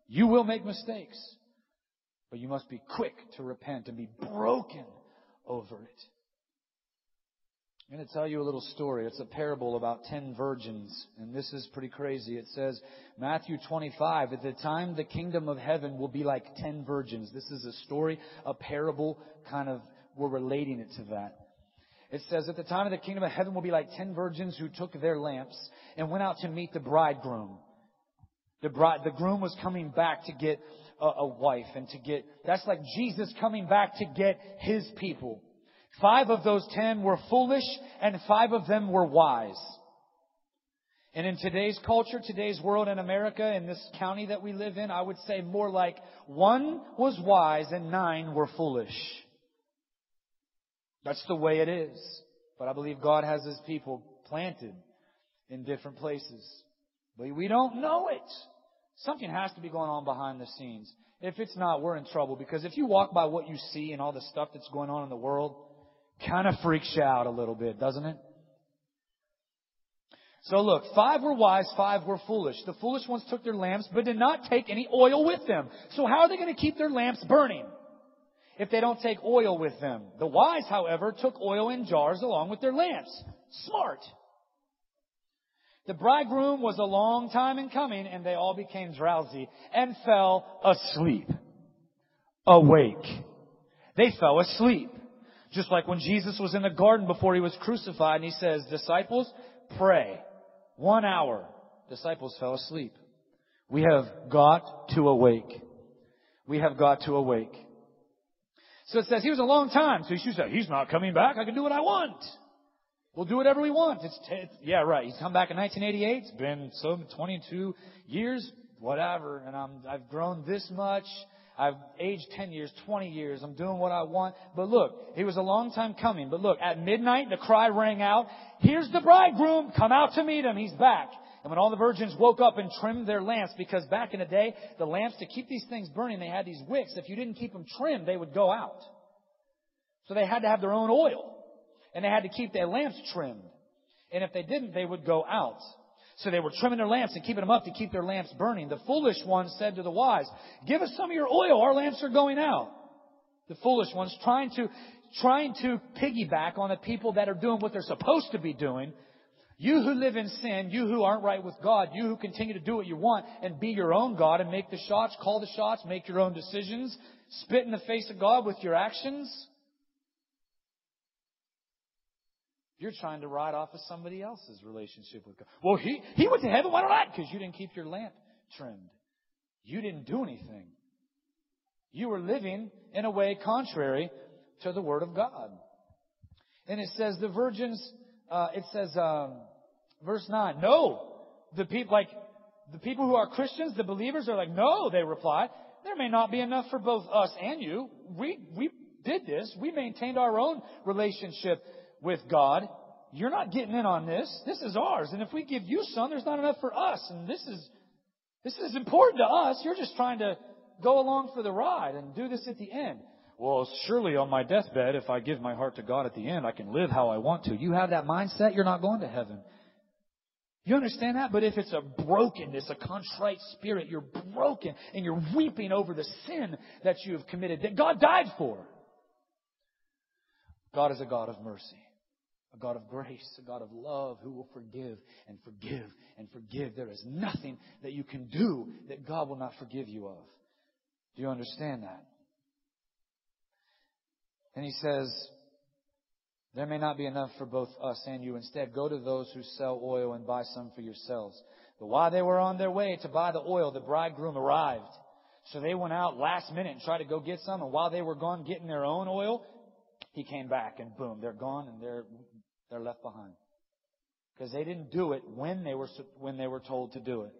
You will make mistakes, but you must be quick to repent and be broken over it. I'm going to tell you a little story. It's a parable about ten virgins, and this is pretty crazy. It says, Matthew 25, at the time the kingdom of heaven will be like ten virgins. This is a story, a parable, kind of, we're relating it to that. It says, at the time of the kingdom of heaven will be like ten virgins who took their lamps and went out to meet the bridegroom. The bride, the groom was coming back to get a, a wife and to get, that's like Jesus coming back to get his people. Five of those ten were foolish and five of them were wise. And in today's culture, today's world in America, in this county that we live in, I would say more like one was wise and nine were foolish. That's the way it is. But I believe God has His people planted in different places. But we don't know it. Something has to be going on behind the scenes. If it's not, we're in trouble because if you walk by what you see and all the stuff that's going on in the world, kind of freaks you out a little bit, doesn't it? So look, five were wise, five were foolish. The foolish ones took their lamps, but did not take any oil with them. So how are they going to keep their lamps burning? If they don't take oil with them. The wise, however, took oil in jars along with their lamps. Smart. The bridegroom was a long time in coming, and they all became drowsy and fell asleep. Awake. They fell asleep. Just like when Jesus was in the garden before he was crucified and he says, disciples, pray. One hour. Disciples fell asleep. We have got to awake. We have got to awake. So it says he was a long time. So she said, he's not coming back. I can do what I want. We'll do whatever we want. It's, t- yeah, right. He's come back in 1988. It's been so 22 years, whatever. And I'm, I've grown this much. I've aged 10 years, 20 years. I'm doing what I want. But look, it was a long time coming. But look, at midnight, the cry rang out, here's the bridegroom. Come out to meet him. He's back. And when all the virgins woke up and trimmed their lamps, because back in the day, the lamps, to keep these things burning, they had these wicks. If you didn't keep them trimmed, they would go out. So they had to have their own oil. And they had to keep their lamps trimmed. And if they didn't, they would go out. So they were trimming their lamps and keeping them up to keep their lamps burning. The foolish ones said to the wise, give us some of your oil. Our lamps are going out. The foolish ones trying to, trying to piggyback on the people that are doing what they're supposed to be doing. You who live in sin, you who aren't right with God, you who continue to do what you want and be your own God and make the shots, call the shots, make your own decisions, spit in the face of God with your actions. You're trying to ride off of somebody else's relationship with God. Well, he, he went to heaven. Why don't I? Because you didn't keep your lamp trimmed. You didn't do anything. You were living in a way contrary to the Word of God. And it says the virgins, uh, it says, um, verse 9, no. The people, like, the people who are Christians, the believers are like, no, they reply. There may not be enough for both us and you. We, we did this. We maintained our own relationship with God. you're not getting in on this. This is ours. And if we give you some, there's not enough for us. And this is, this is important to us. You're just trying to go along for the ride and do this at the end. Well, surely on my deathbed, if I give my heart to God at the end, I can live how I want to. You have that mindset, you're not going to heaven. You understand that? But if it's a brokenness, a contrite spirit, you're broken and you're weeping over the sin that you have committed that God died for. God is a God of mercy, a God of grace, a God of love who will forgive and forgive and forgive. There is nothing that you can do that God will not forgive you of. Do you understand that? And he says, there may not be enough for both us and you. Instead, go to those who sell oil and buy some for yourselves. But while they were on their way to buy the oil, the bridegroom arrived. So they went out last minute and tried to go get some. And while they were gone getting their own oil, he came back and boom, they're gone and they're, they're left behind. Because they didn't do it when they were, when they were told to do it.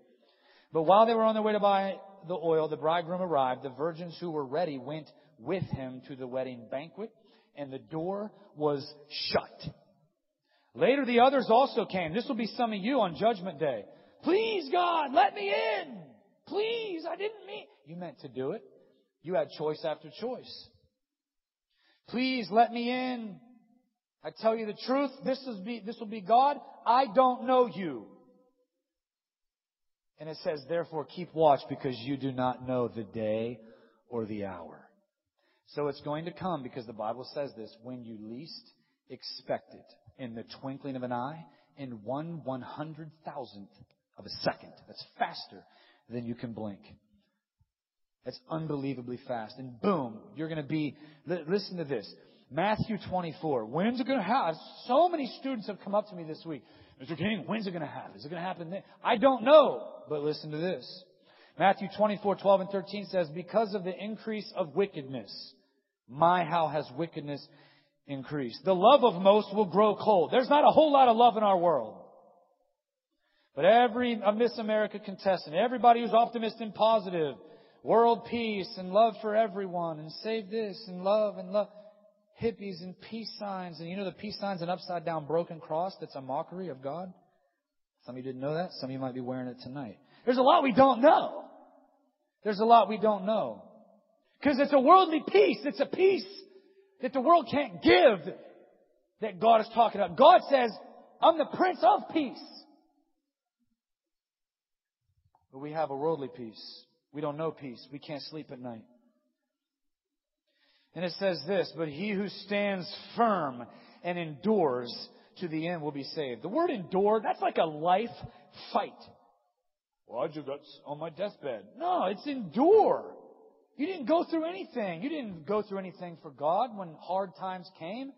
But while they were on their way to buy the oil, the bridegroom arrived. The virgins who were ready went with him to the wedding banquet and the door was shut. Later the others also came. This will be some of you on judgment day. Please God, let me in. Please, I didn't mean. You meant to do it. You had choice after choice. Please let me in. I tell you the truth, this will be, this will be God. I don't know you. And it says, therefore keep watch because you do not know the day or the hour. So it's going to come because the Bible says this when you least expect it in the twinkling of an eye in one one hundred thousandth of a second. That's faster than you can blink. That's unbelievably fast. And boom, you're going to be, listen to this. Matthew 24. When's it going to happen? So many students have come up to me this week. Mr. King, when's it going to happen? Is it going to happen then? I don't know. But listen to this. Matthew 24, 12 and 13 says, because of the increase of wickedness, my, how has wickedness increased. The love of most will grow cold. There's not a whole lot of love in our world. But every uh, Miss America contestant, everybody who's optimistic and positive, world peace and love for everyone and save this and love and love, hippies and peace signs. And you know the peace sign's an upside down broken cross that's a mockery of God? Some of you didn't know that. Some of you might be wearing it tonight. There's a lot we don't know. There's a lot we don't know. Because it's a worldly peace. It's a peace that the world can't give that God is talking about. God says, I'm the Prince of Peace. But we have a worldly peace. We don't know peace. We can't sleep at night. And it says this, but he who stands firm and endures to the end will be saved. The word endure, that's like a life fight. Well, I just got on my deathbed. No, it's endure. You didn't go through anything. You didn't go through anything for God when hard times came.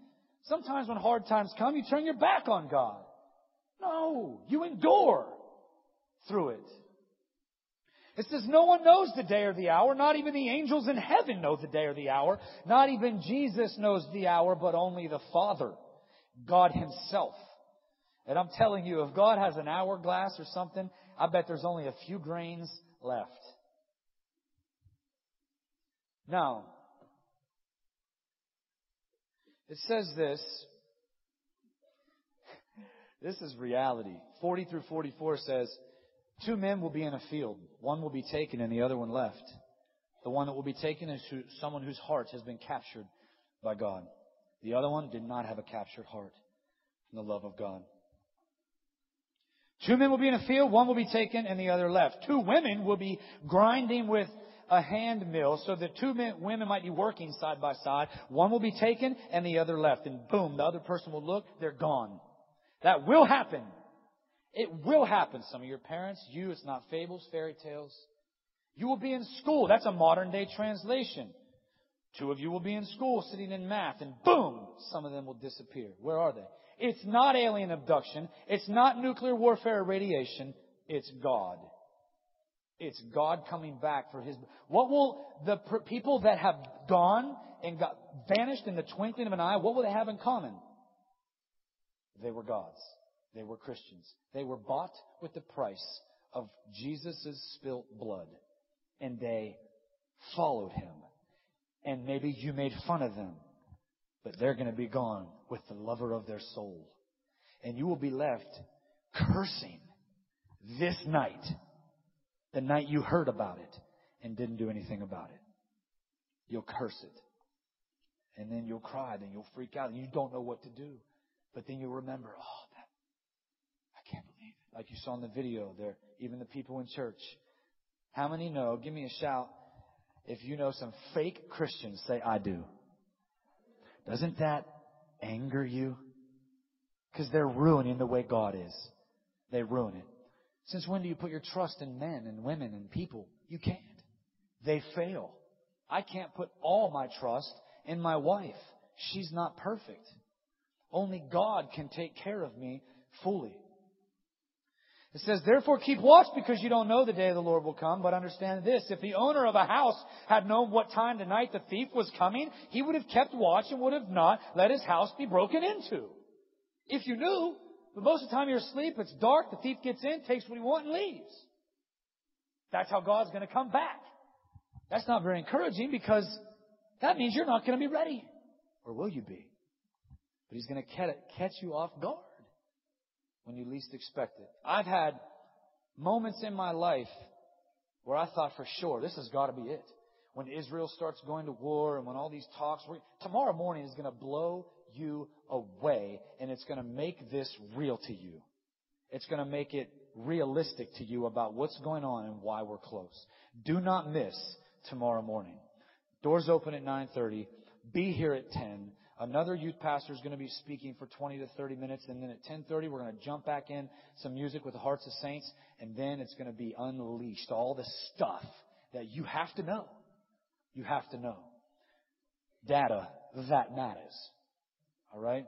Sometimes when hard times come, you turn your back on God. No, you endure through it. It says no one knows the day or the hour. Not even the angels in heaven know the day or the hour. Not even Jesus knows the hour, but only the Father, God Himself. And I'm telling you, if God has an hourglass or something, I bet there's only a few grains left. Now, it says this. This is reality. 40 through 44 says, Two men will be in a field. One will be taken and the other one left. The one that will be taken is someone whose heart has been captured by God. The other one did not have a captured heart from the love of God. Two men will be in a field, one will be taken and the other left. Two women will be grinding with a hand mill so that two men, women might be working side by side. One will be taken and the other left. And boom, the other person will look, they're gone. That will happen. It will happen. Some of your parents, you, it's not fables, fairy tales. You will be in school. That's a modern day translation. Two of you will be in school sitting in math and boom, some of them will disappear. Where are they? It's not alien abduction. It's not nuclear warfare or radiation. It's God. It's God coming back for His. What will the people that have gone and got vanished in the twinkling of an eye, what will they have in common? They were God's. They were Christians. They were bought with the price of Jesus' spilt blood. And they followed Him. And maybe you made fun of them. But they're going to be gone with the lover of their soul. And you will be left cursing this night, the night you heard about it and didn't do anything about it. You'll curse it. And then you'll cry, then you'll freak out, and you don't know what to do. But then you'll remember, oh, that, I can't believe it. Like you saw in the video there, even the people in church. How many know, give me a shout, if you know some fake Christians, say, I do. Doesn't that anger you? Because they're ruining the way God is. They ruin it. Since when do you put your trust in men and women and people? You can't. They fail. I can't put all my trust in my wife. She's not perfect. Only God can take care of me fully. It says, therefore keep watch because you don't know the day of the Lord will come, but understand this. If the owner of a house had known what time tonight the thief was coming, he would have kept watch and would have not let his house be broken into. If you knew, but most of the time you're asleep, it's dark, the thief gets in, takes what he wants and leaves. That's how God's going to come back. That's not very encouraging because that means you're not going to be ready. Or will you be? But he's going to catch you off guard when you least expect it. I've had moments in my life where I thought for sure this has got to be it. When Israel starts going to war and when all these talks, tomorrow morning is going to blow you away and it's going to make this real to you. It's going to make it realistic to you about what's going on and why we're close. Do not miss tomorrow morning. Doors open at 9:30. Be here at 10. Another youth pastor is going to be speaking for 20 to 30 minutes, and then at 10:30 we're going to jump back in some music with the Hearts of Saints, and then it's going to be unleashed. All the stuff that you have to know. You have to know. Data that matters. All right.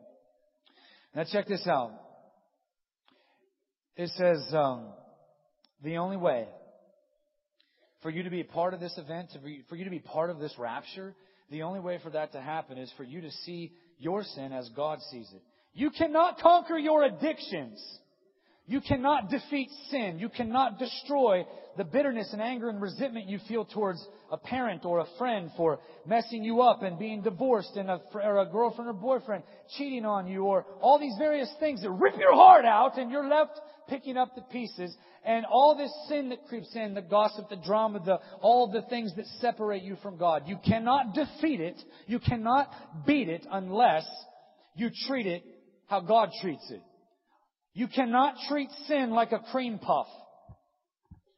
Now check this out. It says um, the only way for you to be a part of this event, for you to be part of this rapture, the only way for that to happen is for you to see your sin as God sees it. You cannot conquer your addictions. You cannot defeat sin. You cannot destroy the bitterness and anger and resentment you feel towards a parent or a friend for messing you up and being divorced and a, or a girlfriend or boyfriend cheating on you or all these various things that rip your heart out and you're left picking up the pieces and all this sin that creeps in, the gossip, the drama, the, all the things that separate you from God. You cannot defeat it. You cannot beat it unless you treat it how God treats it. You cannot treat sin like a cream puff.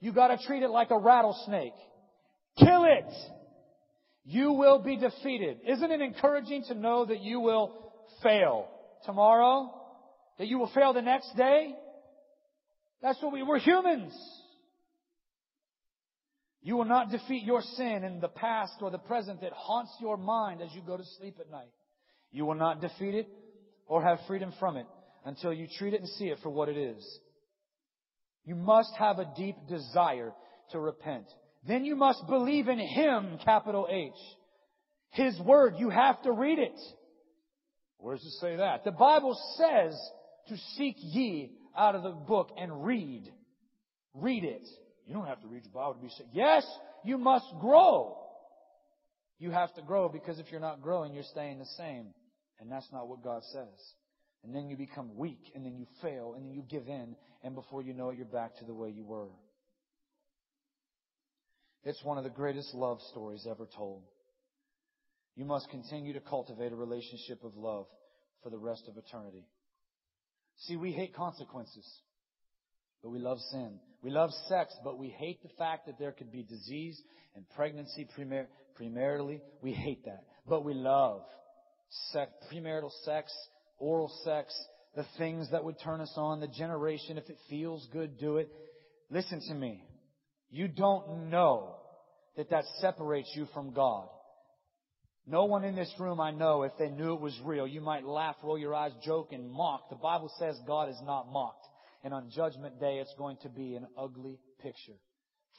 You gotta treat it like a rattlesnake. Kill it! You will be defeated. Isn't it encouraging to know that you will fail tomorrow? That you will fail the next day? That's what we, we're humans. You will not defeat your sin in the past or the present that haunts your mind as you go to sleep at night. You will not defeat it or have freedom from it until you treat it and see it for what it is. You must have a deep desire to repent. Then you must believe in Him, capital H. His Word, you have to read it. Where does it say that? The Bible says to seek ye out of the book and read. Read it. You don't have to read the Bible to be saved. Yes, you must grow. You have to grow because if you're not growing, you're staying the same. And that's not what God says. And then you become weak, and then you fail, and then you give in, and before you know it, you're back to the way you were. It's one of the greatest love stories ever told. You must continue to cultivate a relationship of love for the rest of eternity. See, we hate consequences, but we love sin. We love sex, but we hate the fact that there could be disease and pregnancy primar- primarily. We hate that. But we love sex, premarital sex, oral sex, the things that would turn us on, the generation. If it feels good, do it. Listen to me. You don't know that that separates you from God. No one in this room I know, if they knew it was real, you might laugh, roll your eyes, joke, and mock. The Bible says God is not mocked. And on Judgment Day, it's going to be an ugly picture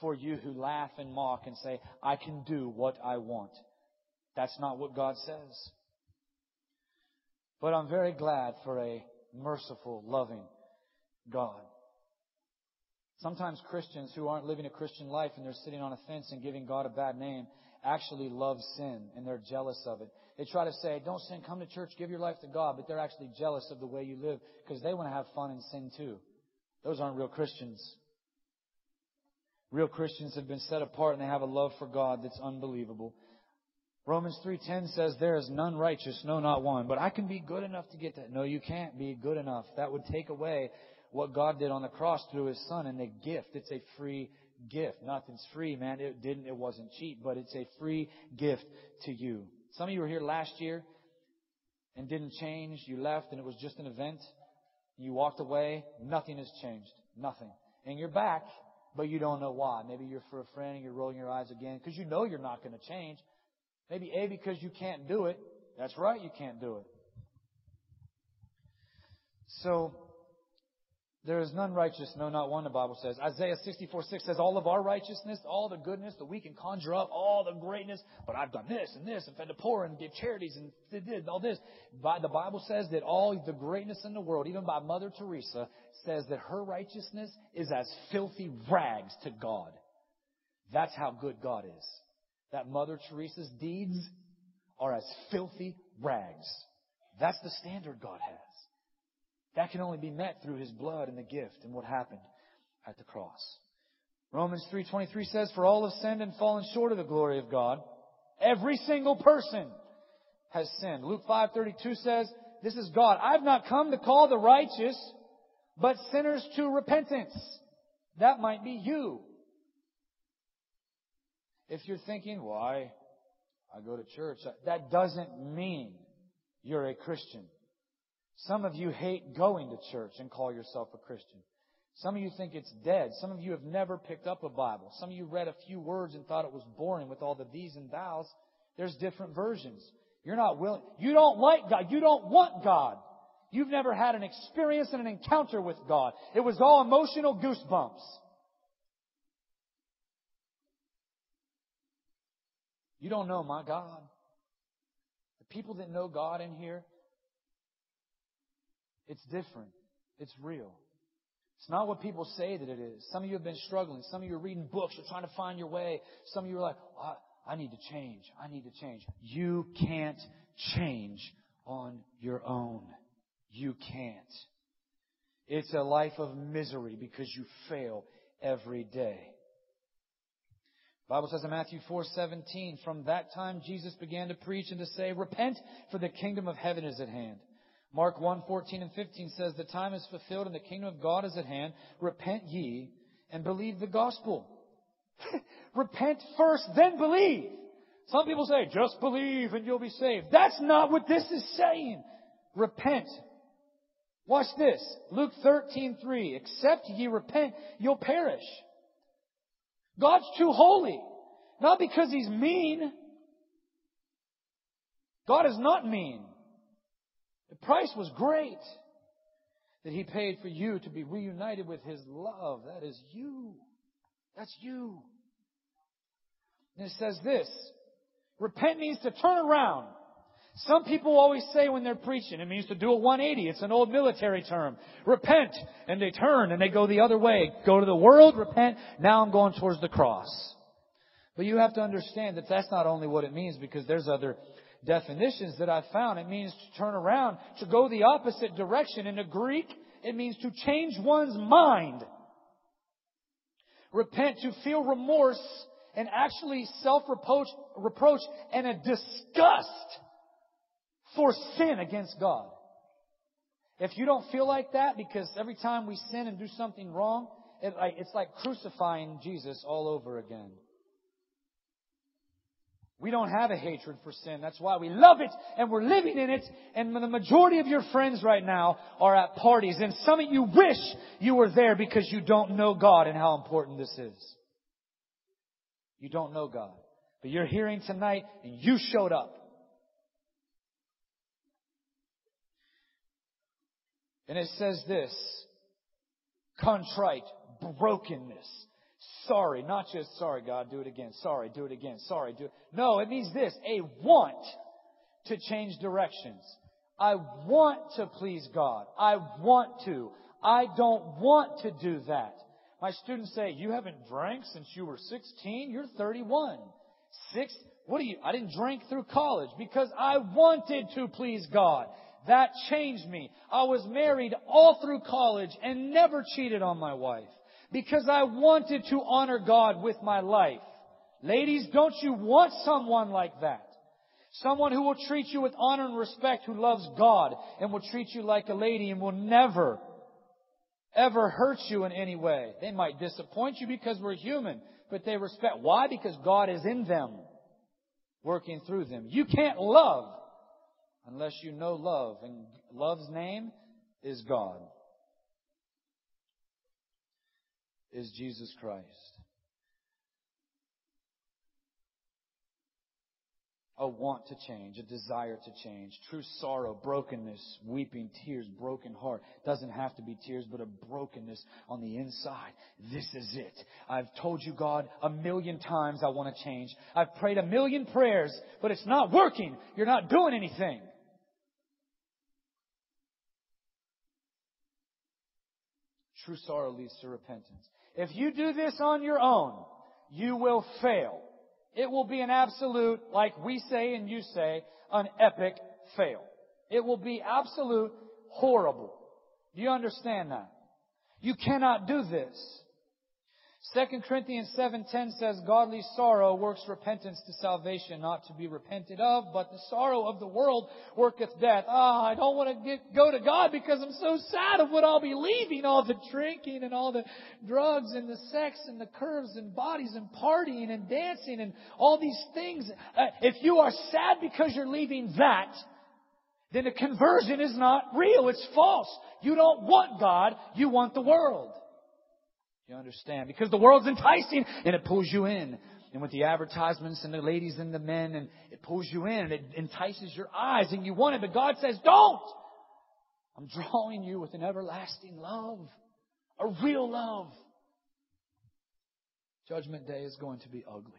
for you who laugh and mock and say, I can do what I want. That's not what God says. But I'm very glad for a merciful, loving God. Sometimes Christians who aren't living a Christian life and they're sitting on a fence and giving God a bad name actually love sin and they're jealous of it. They try to say, don't sin, come to church, give your life to God, but they're actually jealous of the way you live because they want to have fun and sin too. Those aren't real Christians. Real Christians have been set apart and they have a love for God that's unbelievable. Romans 3:10 says there is none righteous, no not one. But I can be good enough to get that. No, you can't be good enough. That would take away what God did on the cross through his son and the gift. It's a free gift. Nothing's free, man. It didn't it wasn't cheap, but it's a free gift to you. Some of you were here last year and didn't change. You left and it was just an event. You walked away. Nothing has changed. Nothing. And you're back, but you don't know why. Maybe you're for a friend and you're rolling your eyes again because you know you're not going to change. Maybe A, because you can't do it. That's right, you can't do it. So, there is none righteous, no, not one, the Bible says. Isaiah 64, 6 says, all of our righteousness, all the goodness that we can conjure up, all the greatness, but I've done this and this and fed the poor and gave charities and did all this. By, the Bible says that all the greatness in the world, even by Mother Teresa, says that her righteousness is as filthy rags to God. That's how good God is. That Mother Teresa's deeds are as filthy rags. That's the standard God has. That can only be met through His blood and the gift and what happened at the cross. Romans 3.23 says, For all have sinned and fallen short of the glory of God. Every single person has sinned. Luke 5.32 says, This is God. I've not come to call the righteous, but sinners to repentance. That might be you. If you're thinking, why? I go to church. That doesn't mean you're a Christian. Some of you hate going to church and call yourself a Christian. Some of you think it's dead. Some of you have never picked up a Bible. Some of you read a few words and thought it was boring with all the these and thous. There's different versions. You're not willing. You don't like God. You don't want God. You've never had an experience and an encounter with God. It was all emotional goosebumps. You don't know my God. The people that know God in here, it's different. It's real. It's not what people say that it is. Some of you have been struggling. Some of you are reading books. You're trying to find your way. Some of you are like, oh, I need to change. I need to change. You can't change on your own. You can't. It's a life of misery because you fail every day. Bible says in Matthew 4:17, from that time Jesus began to preach and to say, "Repent, for the kingdom of heaven is at hand." Mark 1:14 and 15 says, "The time is fulfilled and the kingdom of God is at hand. Repent ye and believe the gospel." Repent first, then believe. Some people say, "Just believe and you'll be saved." That's not what this is saying. Repent. Watch this. Luke 13:3, "Except ye repent, you'll perish." God's too holy. Not because He's mean. God is not mean. The price was great that He paid for you to be reunited with His love. That is you. That's you. And it says this. Repent means to turn around. Some people always say when they're preaching, it means to do a 180. It's an old military term. Repent, and they turn and they go the other way. Go to the world, repent, now I'm going towards the cross. But you have to understand that that's not only what it means because there's other definitions that I've found. It means to turn around, to go the opposite direction. In the Greek, it means to change one's mind. Repent, to feel remorse and actually self-reproach reproach and a disgust for sin against God. If you don't feel like that, because every time we sin and do something wrong, it, it's like crucifying Jesus all over again. We don't have a hatred for sin. That's why we love it and we're living in it. And the majority of your friends right now are at parties. And some of you wish you were there because you don't know God and how important this is. You don't know God. But you're hearing tonight and you showed up. And it says this, contrite, brokenness. Sorry, not just sorry, God, do it again. Sorry, do it again. Sorry, do it. No, it means this, a want to change directions. I want to please God. I want to. I don't want to do that. My students say, you haven't drank since you were 16? You're 31. Six? What are you, I didn't drink through college because I wanted to please God. That changed me. I was married all through college and never cheated on my wife because I wanted to honor God with my life. Ladies, don't you want someone like that? Someone who will treat you with honor and respect, who loves God and will treat you like a lady and will never ever hurt you in any way. They might disappoint you because we're human, but they respect. Why? Because God is in them, working through them. You can't love unless you know love, and love's name is God, is Jesus Christ. a want to change, a desire to change. True sorrow, brokenness, weeping, tears, broken heart. Doesn't have to be tears, but a brokenness on the inside. This is it. I've told you, God, a million times I want to change. I've prayed a million prayers, but it's not working. You're not doing anything. True sorrow leads to repentance. If you do this on your own, you will fail. It will be an absolute, like we say and you say, an epic fail. It will be absolute horrible. Do you understand that? You cannot do this. 2 Corinthians 7:10 says godly sorrow works repentance to salvation not to be repented of but the sorrow of the world worketh death. Ah, oh, I don't want to get, go to God because I'm so sad of what I'll be leaving all the drinking and all the drugs and the sex and the curves and bodies and partying and dancing and all these things. Uh, if you are sad because you're leaving that, then the conversion is not real. It's false. You don't want God, you want the world. You understand? Because the world's enticing and it pulls you in. And with the advertisements and the ladies and the men, and it pulls you in and it entices your eyes and you want it, but God says, don't! I'm drawing you with an everlasting love. A real love. Judgment day is going to be ugly.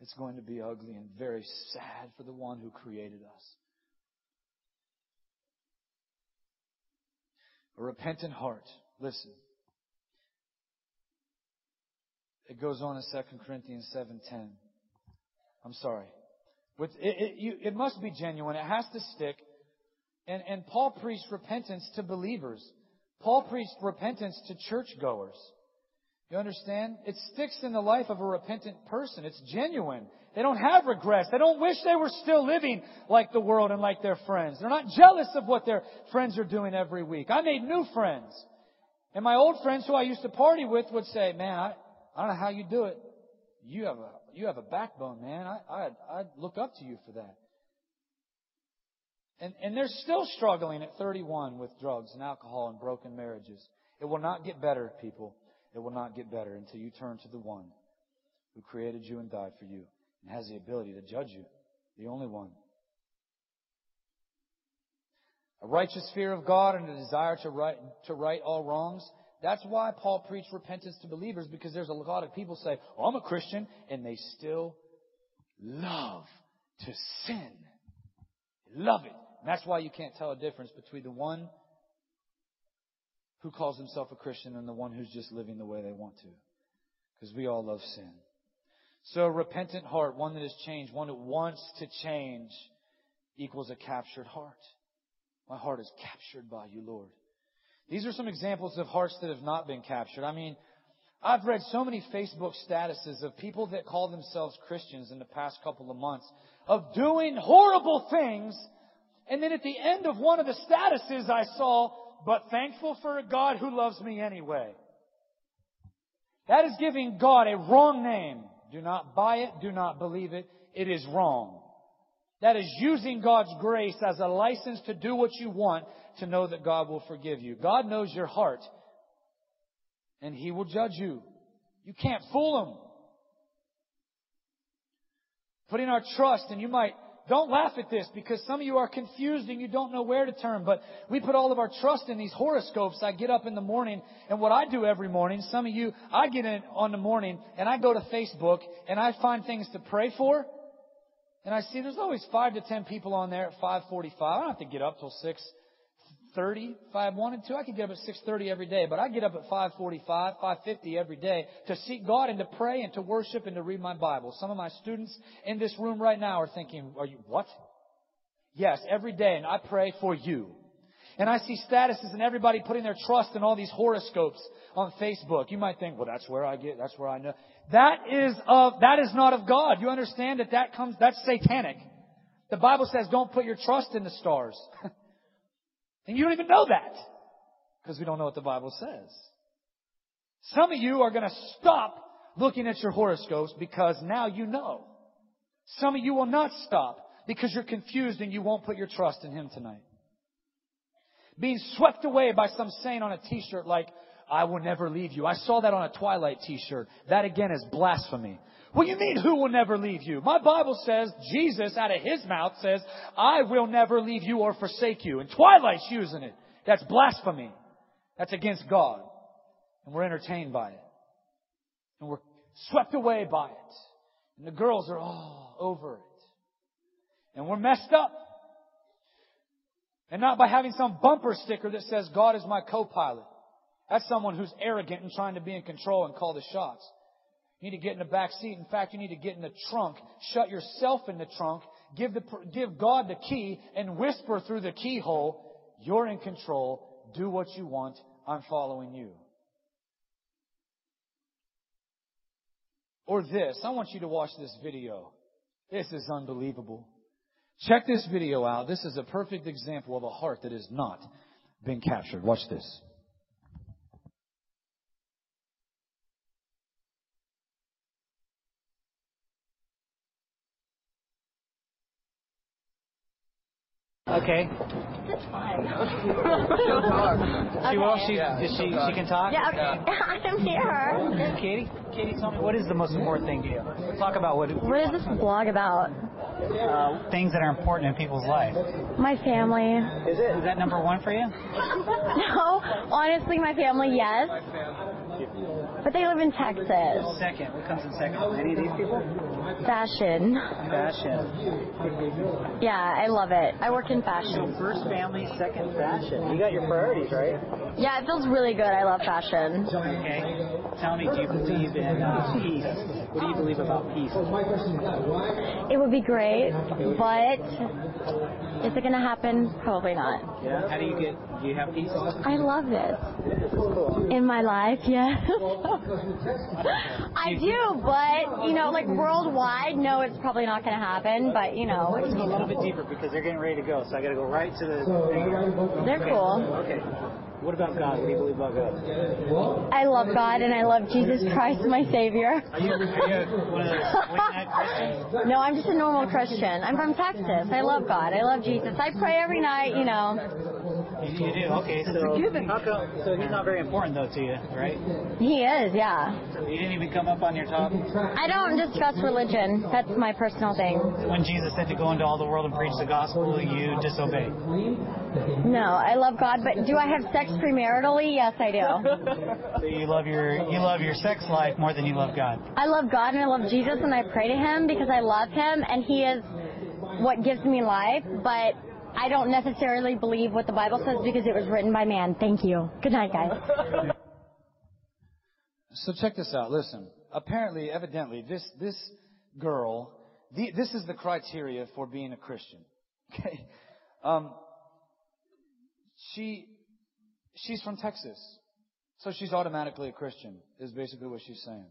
It's going to be ugly and very sad for the one who created us. A repentant heart. Listen. It goes on in 2 Corinthians 7.10. I'm sorry. It, it, you, it must be genuine. It has to stick. And, and Paul preached repentance to believers. Paul preached repentance to churchgoers. You understand? It sticks in the life of a repentant person. It's genuine. They don't have regrets. They don't wish they were still living like the world and like their friends. They're not jealous of what their friends are doing every week. I made new friends. And my old friends who I used to party with would say, man, I, I don't know how you do it. You have a, you have a backbone, man. I, I, I look up to you for that. And, and they're still struggling at 31 with drugs and alcohol and broken marriages. It will not get better, people. It will not get better until you turn to the one who created you and died for you and has the ability to judge you. The only one. A righteous fear of God and a desire to right, to right all wrongs that's why Paul preached repentance to believers because there's a lot of people say, oh, I'm a Christian, and they still love to sin. Love it. And that's why you can't tell a difference between the one who calls himself a Christian and the one who's just living the way they want to. Because we all love sin. So a repentant heart, one that has changed, one that wants to change, equals a captured heart. My heart is captured by you, Lord. These are some examples of hearts that have not been captured. I mean, I've read so many Facebook statuses of people that call themselves Christians in the past couple of months of doing horrible things. And then at the end of one of the statuses I saw, but thankful for a God who loves me anyway. That is giving God a wrong name. Do not buy it. Do not believe it. It is wrong. That is using God's grace as a license to do what you want to know that God will forgive you. God knows your heart and He will judge you. You can't fool Him. Putting our trust, and you might, don't laugh at this because some of you are confused and you don't know where to turn, but we put all of our trust in these horoscopes. I get up in the morning and what I do every morning, some of you, I get in on the morning and I go to Facebook and I find things to pray for and I see there's always five to ten people on there at 5:45. I don't have to get up till six 6:30 if I wanted to. I could get up at 6:30 every day, but I get up at 5:45, 5:50 every day to seek God and to pray and to worship and to read my Bible. Some of my students in this room right now are thinking, "Are you what?" Yes, every day, and I pray for you. And I see statuses and everybody putting their trust in all these horoscopes on Facebook. You might think, well, that's where I get, that's where I know. That is of, that is not of God. You understand that that comes, that's satanic. The Bible says don't put your trust in the stars. and you don't even know that. Because we don't know what the Bible says. Some of you are going to stop looking at your horoscopes because now you know. Some of you will not stop because you're confused and you won't put your trust in Him tonight being swept away by some saying on a t-shirt like, I will never leave you. I saw that on a Twilight t-shirt. That again is blasphemy. What do you mean, who will never leave you? My Bible says, Jesus out of his mouth says, I will never leave you or forsake you. And Twilight's using it. That's blasphemy. That's against God. And we're entertained by it. And we're swept away by it. And the girls are all over it. And we're messed up. And not by having some bumper sticker that says, God is my co-pilot. That's someone who's arrogant and trying to be in control and call the shots. You need to get in the back seat. In fact, you need to get in the trunk. Shut yourself in the trunk. Give, the, give God the key and whisper through the keyhole, you're in control. Do what you want. I'm following you. Or this. I want you to watch this video. This is unbelievable. Check this video out. This is a perfect example of a heart that has not been captured. Watch this. Okay. That's fine. She will. She, does she, she can talk. Yeah, okay. I'm here. Katie, Katie, tell me what is the most important thing to you? Talk about what. What is this blog about? Uh, things that are important in people's life. My family. Is it? Is that number one for you? No, honestly, my family, yes. But they live in Texas. Second. What comes in second? Any of these people? Fashion. Fashion. Yeah, I love it. I work in fashion. So First family, second fashion. You got your priorities right. Yeah, it feels really good. I love fashion. Okay. Tell me, do you believe in uh, peace? What do you believe about peace? It would be great, but is it going to happen? Probably not. Yeah. How do you get? Do you have peace? I love it. In my life, yes. I do, but, you know, like worldwide, no, it's probably not going to happen, but, you know. Let's go a little bit deeper because they're getting ready to go, so I got to go right to the. They're cool. Okay. What about God? What do you believe about God? I love God and I love Jesus Christ, my Savior. Are you, are one of those? No, I'm just a normal Christian. I'm from Texas. I love God. I love Jesus. I pray every night, you know. You, you do? Okay, so how come, so he's not very important though to you, right? He is, yeah. You didn't even come up on your top I don't discuss religion. That's my personal thing. when Jesus said to go into all the world and preach the gospel. You disobeyed. No, I love God, but do I have sex premaritally? Yes, I do. So you love your you love your sex life more than you love God. I love God and I love Jesus and I pray to Him because I love Him and He is what gives me life, but I don't necessarily believe what the Bible says because it was written by man. Thank you. Good night, guys. So check this out. Listen. Apparently, evidently, this, this girl, the, this is the criteria for being a Christian. Okay? Um, she, she's from Texas. So she's automatically a Christian, is basically what she's saying.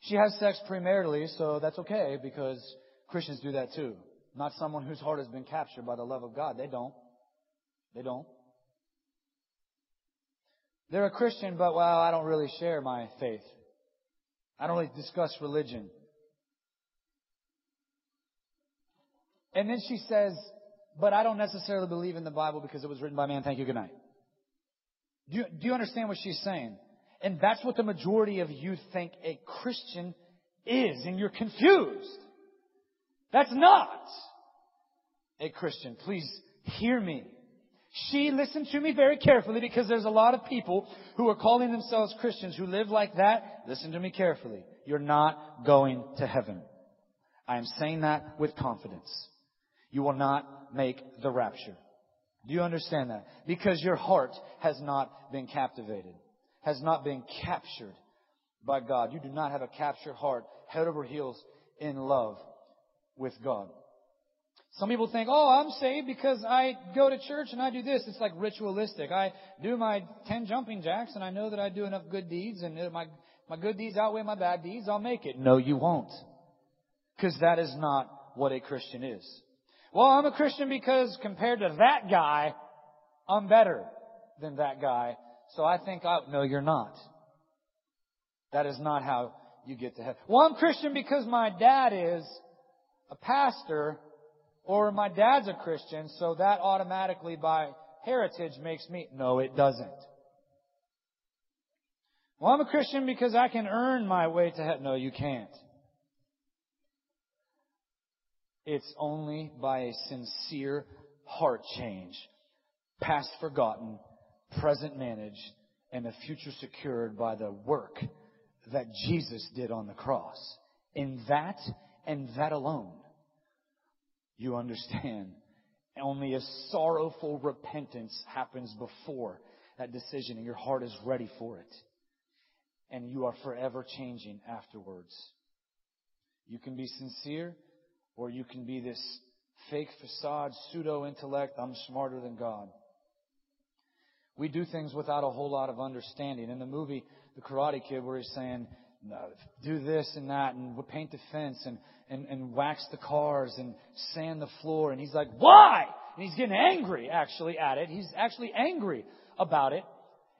She has sex premaritally, so that's okay because Christians do that too. Not someone whose heart has been captured by the love of God. They don't. They don't. They're a Christian, but well, I don't really share my faith. I don't really discuss religion. And then she says, but I don't necessarily believe in the Bible because it was written by man. Thank you. Good night. Do you, do you understand what she's saying? And that's what the majority of you think a Christian is, and you're confused. That's not a Christian. Please hear me. She listened to me very carefully because there's a lot of people who are calling themselves Christians who live like that. Listen to me carefully. You're not going to heaven. I am saying that with confidence. You will not make the rapture. Do you understand that? Because your heart has not been captivated, has not been captured by God. You do not have a captured heart, head over heels in love with God. Some people think, oh, I'm saved because I go to church and I do this. It's like ritualistic. I do my 10 jumping jacks and I know that I do enough good deeds and my, my good deeds outweigh my bad deeds. I'll make it. No, you won't. Because that is not what a Christian is. Well, I'm a Christian because compared to that guy, I'm better than that guy. So I think I, no, you're not. That is not how you get to heaven. Well, I'm Christian because my dad is a pastor or my dad's a Christian, so that automatically by heritage makes me. No, it doesn't. Well, I'm a Christian because I can earn my way to heaven. No, you can't. It's only by a sincere heart change, past forgotten, present managed, and a future secured by the work that Jesus did on the cross. In that and that alone, you understand only a sorrowful repentance happens before that decision and your heart is ready for it. And you are forever changing afterwards. You can be sincere or you can be this fake facade, pseudo intellect, I'm smarter than God. We do things without a whole lot of understanding. In the movie The Karate Kid where he's saying, Uh, do this and that and paint the fence and, and, and wax the cars and sand the floor. And he's like, why? And he's getting angry actually at it. He's actually angry about it.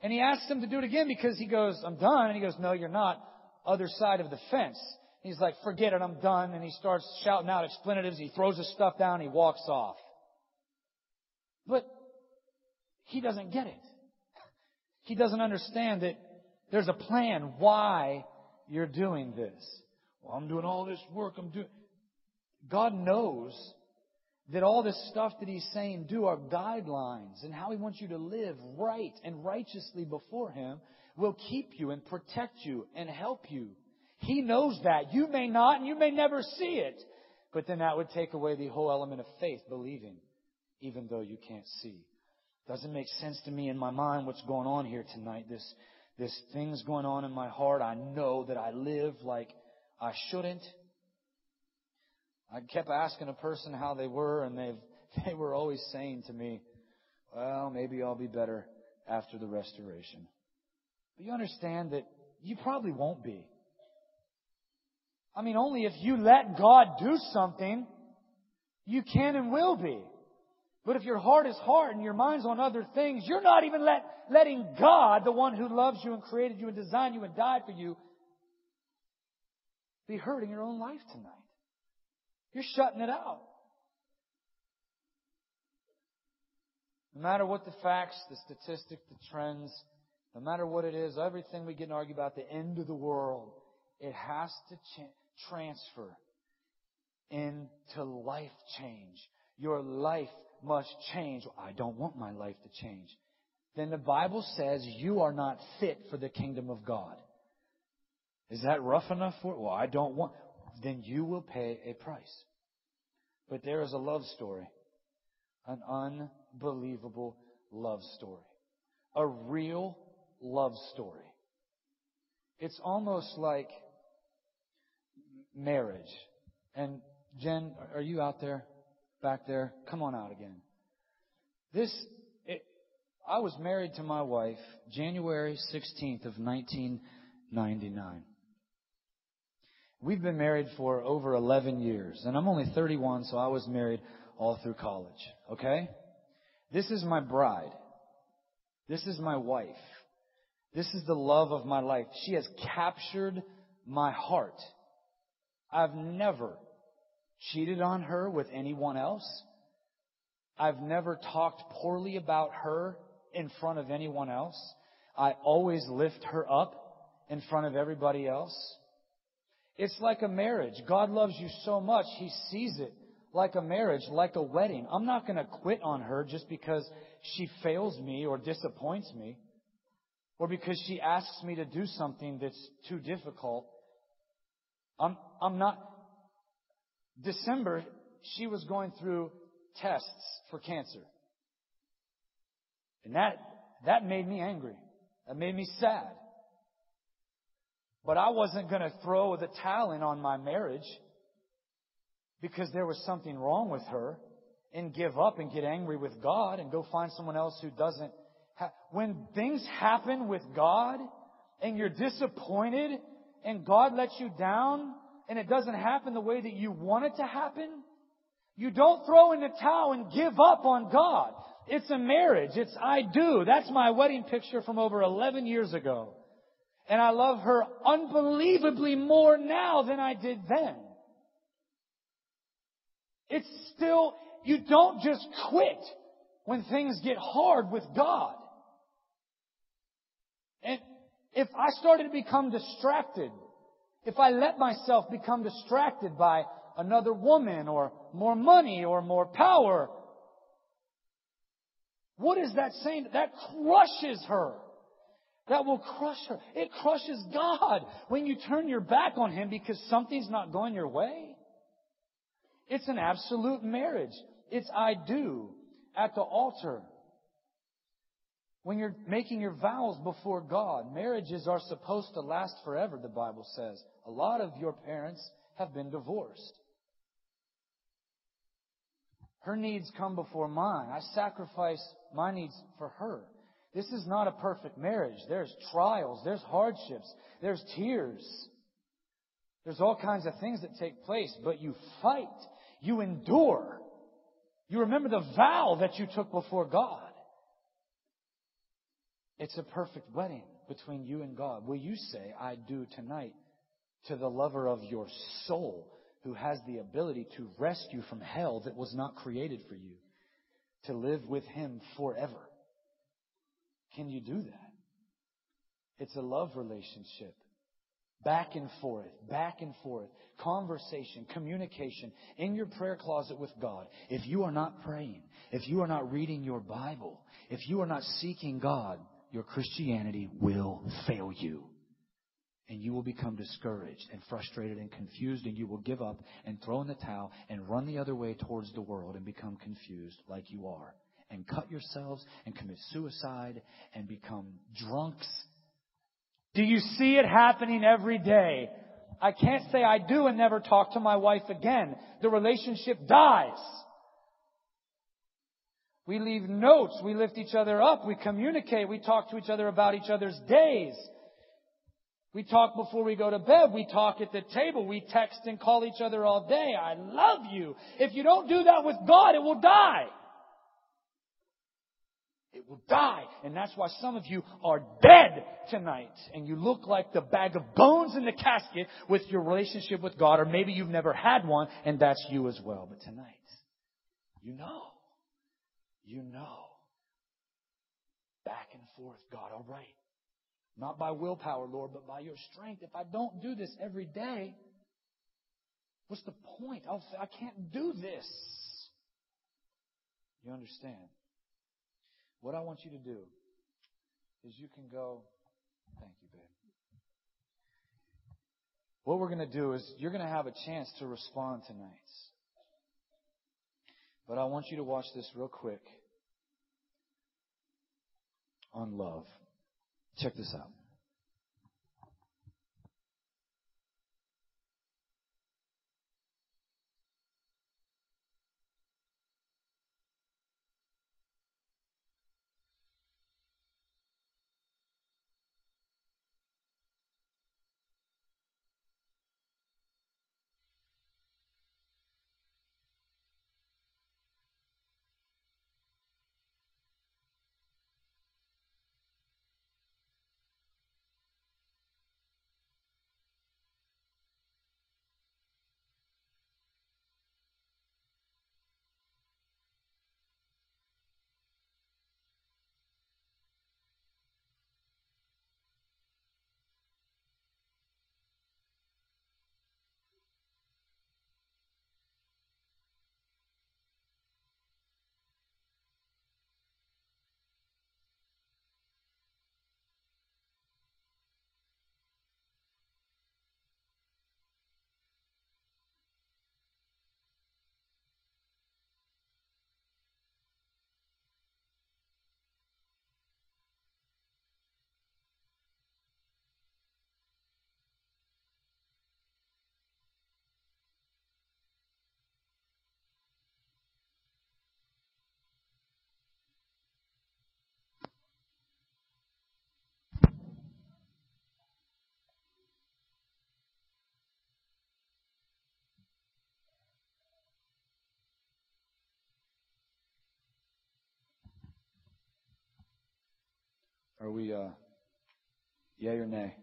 And he asks him to do it again because he goes, I'm done. And he goes, no, you're not. Other side of the fence. He's like, forget it, I'm done. And he starts shouting out expletives. He throws his stuff down. He walks off. But he doesn't get it. He doesn't understand that there's a plan why you're doing this. Well, I'm doing all this work. I'm doing. God knows that all this stuff that He's saying do are guidelines and how He wants you to live right and righteously before Him will keep you and protect you and help you. He knows that. You may not and you may never see it. But then that would take away the whole element of faith, believing, even though you can't see. Doesn't make sense to me in my mind what's going on here tonight. This, this thing's going on in my heart. I know that I live like I shouldn't. I kept asking a person how they were, and they they were always saying to me, "Well, maybe I'll be better after the restoration." But you understand that you probably won't be. I mean, only if you let God do something, you can and will be. But if your heart is hard and your mind's on other things, you're not even let, letting God, the one who loves you and created you and designed you and died for you, be hurting your own life tonight. You're shutting it out. No matter what the facts, the statistics, the trends, no matter what it is, everything we get and argue about the end of the world, it has to transfer into life change. Your life must change. I don't want my life to change. Then the Bible says you are not fit for the kingdom of God. Is that rough enough for? Well, I don't want. Then you will pay a price. But there is a love story. An unbelievable love story. A real love story. It's almost like marriage. And Jen, are you out there? Back there? Come on out again. This, it, I was married to my wife January 16th of 1999. We've been married for over 11 years, and I'm only 31, so I was married all through college. Okay? This is my bride. This is my wife. This is the love of my life. She has captured my heart. I've never cheated on her with anyone else. I've never talked poorly about her in front of anyone else. I always lift her up in front of everybody else. It's like a marriage. God loves you so much, He sees it like a marriage, like a wedding. I'm not going to quit on her just because she fails me or disappoints me, or because she asks me to do something that's too difficult. I'm, I'm not. December, she was going through tests for cancer. And that, that made me angry. That made me sad. But I wasn't going to throw the towel in on my marriage because there was something wrong with her and give up and get angry with God and go find someone else who doesn't. Ha- when things happen with God and you're disappointed and God lets you down and it doesn't happen the way that you want it to happen, you don't throw in the towel and give up on God. It's a marriage. It's I do. That's my wedding picture from over 11 years ago. And I love her unbelievably more now than I did then. It's still, you don't just quit when things get hard with God. And if I started to become distracted, if I let myself become distracted by another woman or more money or more power, what is that saying? That crushes her. That will crush her. It crushes God when you turn your back on Him because something's not going your way. It's an absolute marriage. It's I do at the altar. When you're making your vows before God, marriages are supposed to last forever, the Bible says. A lot of your parents have been divorced. Her needs come before mine. I sacrifice my needs for her. This is not a perfect marriage. There's trials, there's hardships, there's tears. There's all kinds of things that take place, but you fight. You endure. You remember the vow that you took before God. It's a perfect wedding between you and God. Will you say, I do tonight to the lover of your soul who has the ability to rescue from hell that was not created for you, to live with him forever? Can you do that? It's a love relationship. Back and forth, back and forth. Conversation, communication in your prayer closet with God. If you are not praying, if you are not reading your Bible, if you are not seeking God, your Christianity will fail you. And you will become discouraged and frustrated and confused, and you will give up and throw in the towel and run the other way towards the world and become confused like you are and cut yourselves and commit suicide and become drunks. Do you see it happening every day? I can't say I do and never talk to my wife again. The relationship dies. We leave notes. We lift each other up. We communicate. We talk to each other about each other's days. We talk before we go to bed. We talk at the table. We text and call each other all day. I love you. If you don't do that with God, it will die. It will die. And that's why some of you are dead tonight. And you look like the bag of bones in the casket with your relationship with God. Or maybe you've never had one and that's you as well. But tonight, you know. You know. Back and forth, God, all right. Not by willpower, Lord, but by your strength. If I don't do this every day, what's the point? I'll, I can't do this. You understand? What I want you to do is you can go, thank you, babe. What we're going to do is you're going to have a chance to respond tonight. But I want you to watch this real quick on love. Check this out. Are we, uh, yay or nay?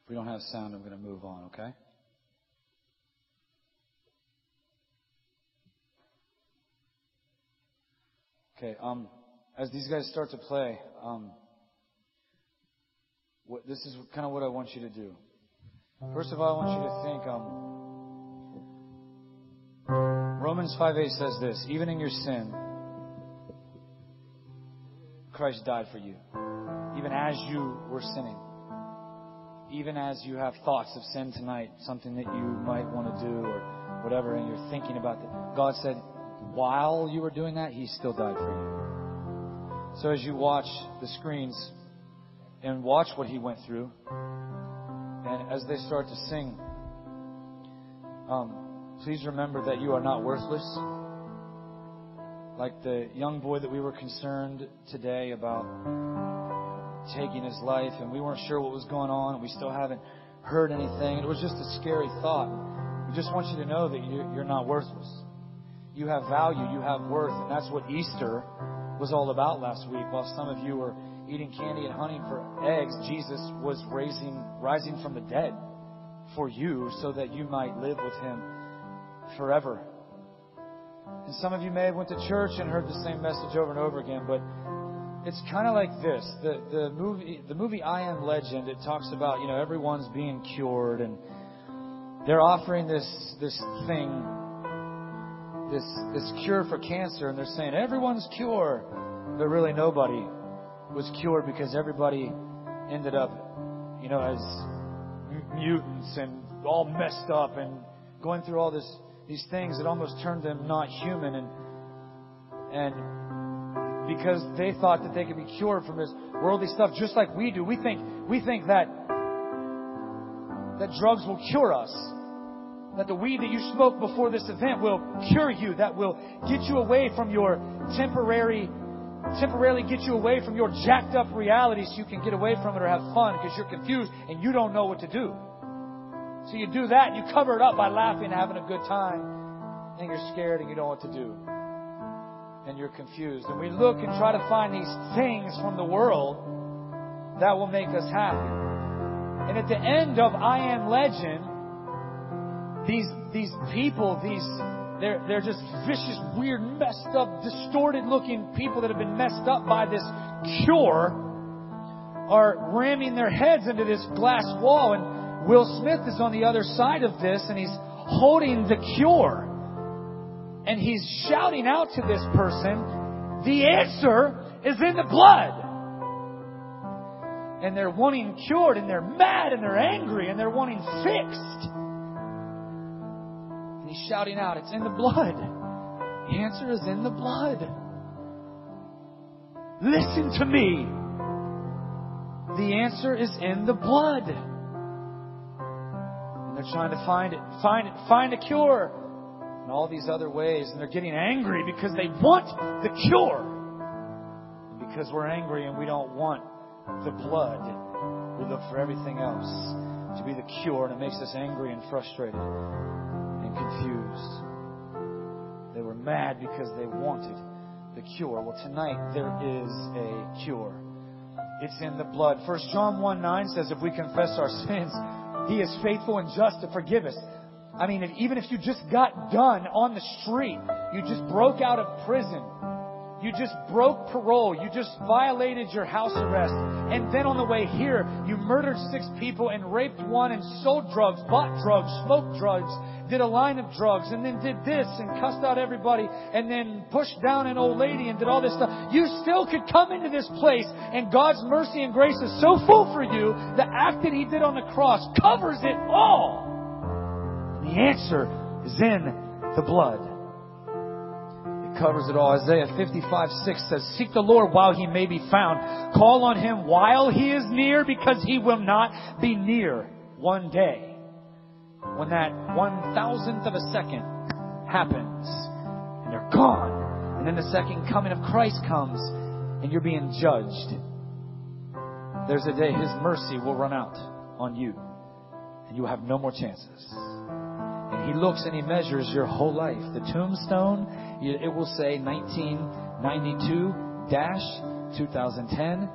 If we don't have sound, I'm going to move on, okay? Okay, um, as these guys start to play, um, what, this is kind of what I want you to do. First of all, I want you to think, um, Romans 5.8 says this, even in your sin, Christ died for you. Even as you were sinning. Even as you have thoughts of sin tonight, something that you might want to do or whatever, and you're thinking about that. God said, while you were doing that, He still died for you. So as you watch the screens and watch what He went through, and as they start to sing, um, please remember that you are not worthless. Like the young boy that we were concerned today about taking his life, and we weren't sure what was going on, and we still haven't heard anything. It was just a scary thought. We just want you to know that you're not worthless. You have value, you have worth, and that's what Easter was all about last week. While some of you were eating candy and honey for eggs, Jesus was raising, rising from the dead for you so that you might live with him forever. And some of you may have went to church and heard the same message over and over again, but it's kind of like this. The, the movie, the movie I Am Legend, it talks about, you know, everyone's being cured and they're offering this, this thing, this, this cure for cancer and they're saying everyone's cured, but really nobody was cured because everybody ended up, you know, as mutants and all messed up and going through all this, these things that almost turned them not human and, and because they thought that they could be cured from this worldly stuff just like we do. We think, we think that, that drugs will cure us. That the weed that you smoked before this event will cure you. That will get you away from your temporary, temporarily get you away from your jacked up reality so you can get away from it or have fun because you're confused and you don't know what to do. So you do that and you cover it up by laughing and having a good time. And you're scared and you don't know what to do and you're confused. And we look and try to find these things from the world that will make us happy. And at the end of I Am Legend, these, these people, these, they're, they're just vicious, weird, messed up, distorted looking people that have been messed up by this cure are ramming their heads into this glass wall. And Will Smith is on the other side of this and he's holding the cure. And he's shouting out to this person, the answer is in the blood. And they're wanting cured and they're mad and they're angry and they're wanting fixed. And he's shouting out, it's in the blood. The answer is in the blood. Listen to me. The answer is in the blood. And they're trying to find it, find it, find a cure and all these other ways. And they're getting angry because they want the cure. Because we're angry and we don't want the blood, we look for everything else to be the cure, and it makes us angry and frustrated and confused. They were mad because they wanted the cure. Well, tonight there is a cure. It's in the blood. First John 1 9 says, If we confess our sins, He is faithful and just to forgive us I mean, if, even if you just got done on the street, you just broke out of prison, You just broke parole. You just violated your house arrest. And then on the way here, you murdered six people and raped one and sold drugs, bought drugs, smoked drugs, did a line of drugs, and then did this and cussed out everybody and then pushed down an old lady and did all this stuff. You still could come into this place and God's mercy and grace is so full for you, the act that He did on the cross covers it all. The answer is in the blood It covers it all. Isaiah 55, 6 says, Seek the Lord while he may be found. Call on him while he is near because he will not be near one day. When that one thousandth of a second happens and they're gone. And then the second coming of Christ comes and you're being judged. There's a day his mercy will run out on you and you will have no more chances. And he looks and he measures your whole life. The tombstone it will say 1992 dash 2010,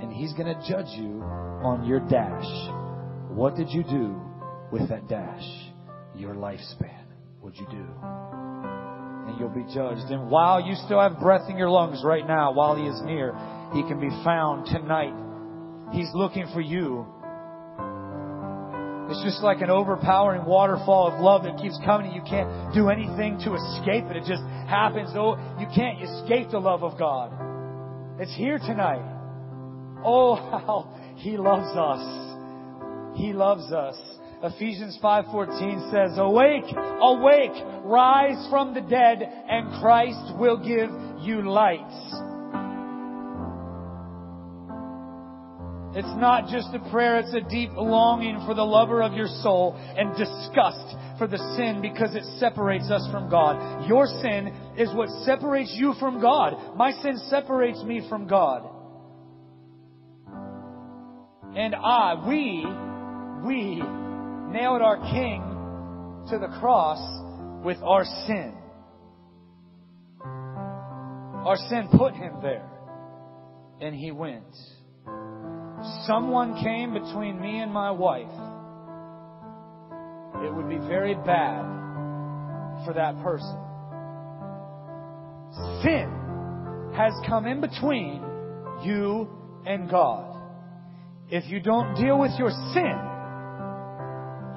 and He's going to judge you on your dash. What did you do with that dash? Your lifespan. What'd you do? And you'll be judged. And while you still have breath in your lungs right now, while He is near, He can be found tonight. He's looking for you it's just like an overpowering waterfall of love that keeps coming. You can't do anything to escape it. It just happens. Oh, you can't escape the love of God. It's here tonight. Oh, how He loves us. He loves us. Ephesians 5:14 says, "Awake, awake, rise from the dead, and Christ will give you light." It's not just a prayer, it's a deep longing for the lover of your soul and disgust for the sin because it separates us from God. Your sin is what separates you from God. My sin separates me from God. And I, we, we nailed our King to the cross with our sin. Our sin put him there. And he went someone came between me and my wife, it would be very bad for that person. Sin has come in between you and God. If you don't deal with your sin,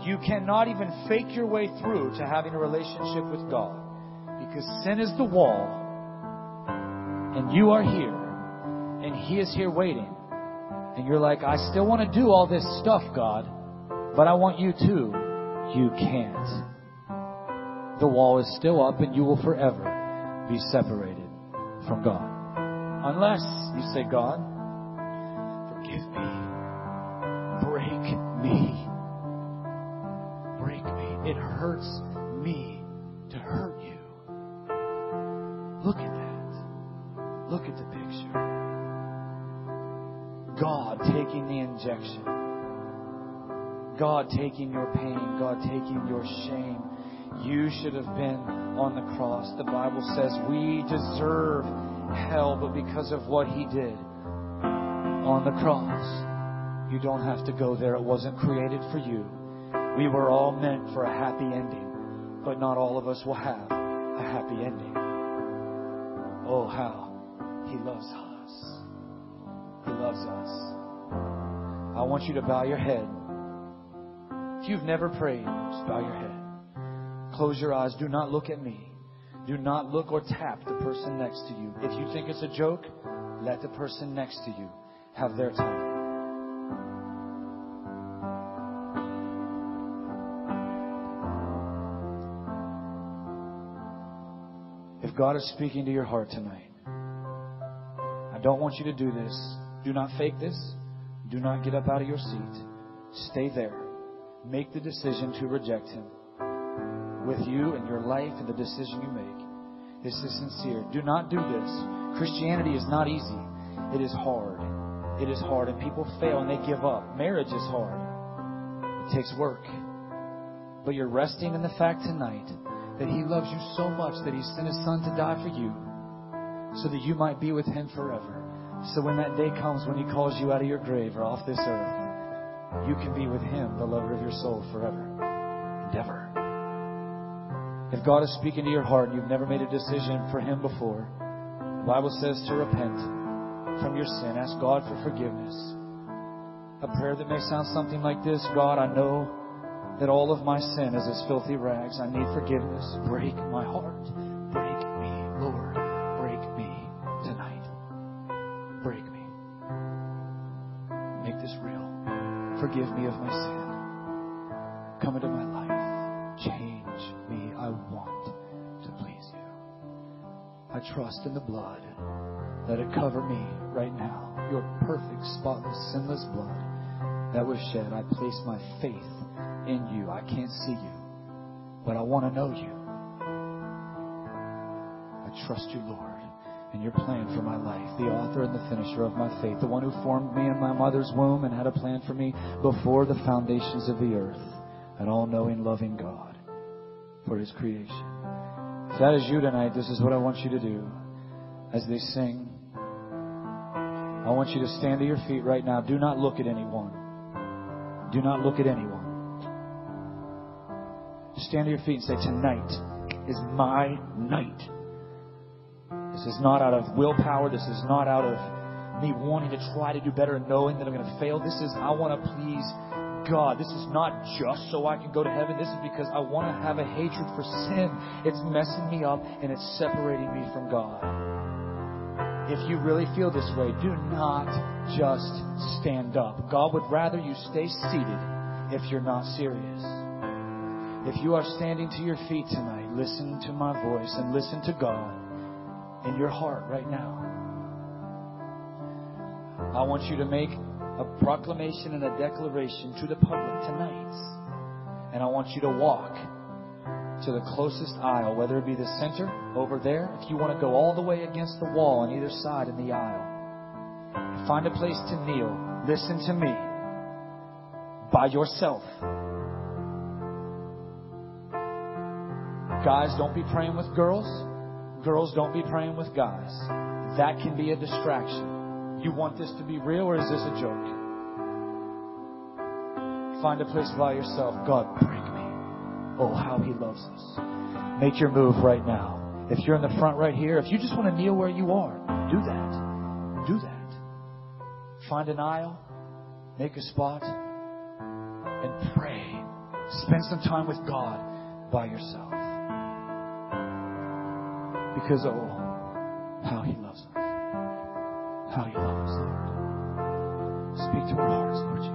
you cannot even fake your way through to having a relationship with God. Because sin is the wall, and you are here, and He is here waiting and you're like, I still want to do all this stuff, God, but I want you to, you can't. The wall is still up and you will forever be separated from God. Unless you say, God, forgive me, break me, break me. It hurts me to hurt you. Look at that. Look at the picture. God taking the injection. God taking your pain. God taking your shame. You should have been on the cross. The Bible says we deserve hell, but because of what He did on the cross, you don't have to go there. It wasn't created for you. We were all meant for a happy ending, but not all of us will have a happy ending. Oh, how He loves us. Loves us. I want you to bow your head. If you've never prayed, just bow your head. Close your eyes. Do not look at me. Do not look or tap the person next to you. If you think it's a joke, let the person next to you have their time. If God is speaking to your heart tonight, I don't want you to do this do not fake this. Do not get up out of your seat. Stay there. Make the decision to reject Him with you and your life and the decision you make. This is sincere. Do not do this. Christianity is not easy. It is hard. It is hard, and people fail and they give up. Marriage is hard. It takes work. But you're resting in the fact tonight that He loves you so much that He sent His Son to die for you so that you might be with Him forever. So when that day comes when He calls you out of your grave or off this earth, you can be with Him, the lover of your soul, forever and ever. If God is speaking to your heart and you've never made a decision for Him before, The Bible says to repent from your sin. Ask God for forgiveness. A prayer that may sound something like this God, I know that all of my sin is as filthy rags. I need forgiveness. Break my heart. Forgive me of my sin. Come into my life. Change me. I want to please you. I trust in the blood. Let it cover me right now. Your perfect, spotless, sinless blood that was shed. I place my faith in you. I can't see you, but I want to know you. I trust you, Lord, and your plan for my life, the author and the finisher of my faith, the one who formed me in my mother's womb and had a plan for me before the foundations of the earth, an all knowing, loving God for his creation. If that is you tonight, this is what I want you to do as they sing. I want you to stand to your feet right now. Do not look at anyone. Do not look at anyone. Stand to your feet and say, Tonight is my night. This is not out of willpower. This is not out of me wanting to try to do better and knowing that I'm going to fail. This is, I want to please God. This is not just so I can go to heaven. This is because I want to have a hatred for sin. It's messing me up and it's separating me from God. If you really feel this way, do not just stand up. God would rather you stay seated if you're not serious. If you are standing to your feet tonight, listen to my voice and listen to God in your heart right now. I want you to make a proclamation and a declaration to the public tonight. And I want you to walk to the closest aisle, whether it be the center over there, if you want to go all the way against the wall on either side in the aisle. Find a place to kneel. Listen to me. By yourself. Guys, don't be praying with girls. Girls, don't be praying with guys. That can be a distraction. You want this to be real or is this a joke? Find a place by yourself. God, break me. Oh, how He loves us. Make your move right now. If you're in the front right here, if you just want to kneel where you are, do that. Do that. Find an aisle, make a spot, and pray. Spend some time with God by yourself. Because, oh, how He loves us. How He loves us. Speak to our hearts, Lord Jesus.